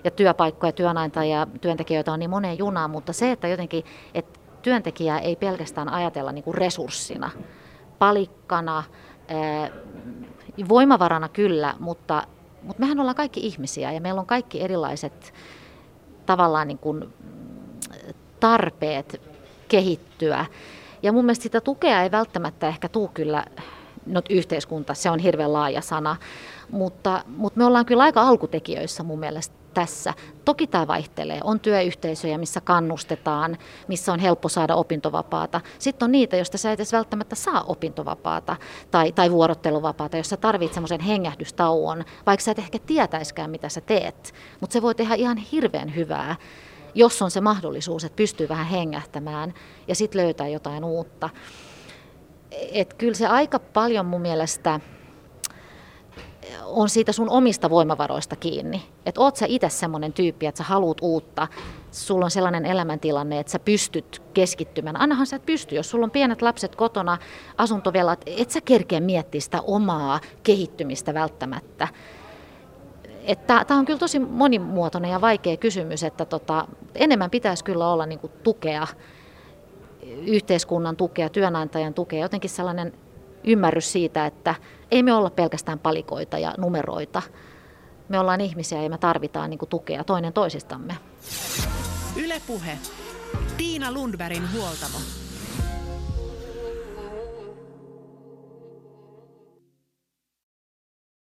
E: ja työpaikkoja, työnantajia työntekijöitä on niin moneen junaan, mutta se, että jotenkin, että työntekijää ei pelkästään ajatella niin kuin resurssina, palikkana, voimavarana kyllä, mutta, mutta mehän ollaan kaikki ihmisiä ja meillä on kaikki erilaiset tavallaan niin kuin tarpeet kehittyä. Ja mun mielestä sitä tukea ei välttämättä ehkä tuu kyllä, no yhteiskunta, se on hirveän laaja sana, mutta, mutta me ollaan kyllä aika alkutekijöissä mun mielestä tässä. Toki tämä vaihtelee. On työyhteisöjä, missä kannustetaan, missä on helppo saada opintovapaata. Sitten on niitä, joista sä et edes välttämättä saa opintovapaata tai, tai vuorotteluvapaata, jossa tarvitset semmoisen hengähdystauon, vaikka sä et ehkä tietäiskään, mitä sä teet. Mutta se voi tehdä ihan hirveän hyvää, jos on se mahdollisuus, että pystyy vähän hengähtämään ja sitten löytää jotain uutta. Et kyllä se aika paljon mun mielestä on siitä sun omista voimavaroista kiinni. Että oot sä itse semmoinen tyyppi, että sä haluat uutta, sulla on sellainen elämäntilanne, että sä pystyt keskittymään. Annahan sä et pysty, jos sulla on pienet lapset kotona, asuntovelat, et sä kerkeä miettiä sitä omaa kehittymistä välttämättä. Tämä on kyllä tosi monimuotoinen ja vaikea kysymys, että tota, enemmän pitäisi kyllä olla niinku tukea, yhteiskunnan tukea, työnantajan tukea, jotenkin sellainen ymmärrys siitä, että ei me olla pelkästään palikoita ja numeroita. Me ollaan ihmisiä ja me tarvitaan niin kuin, tukea toinen toisistamme.
A: Ylepuhe. Tiina Lundbergin huoltamo.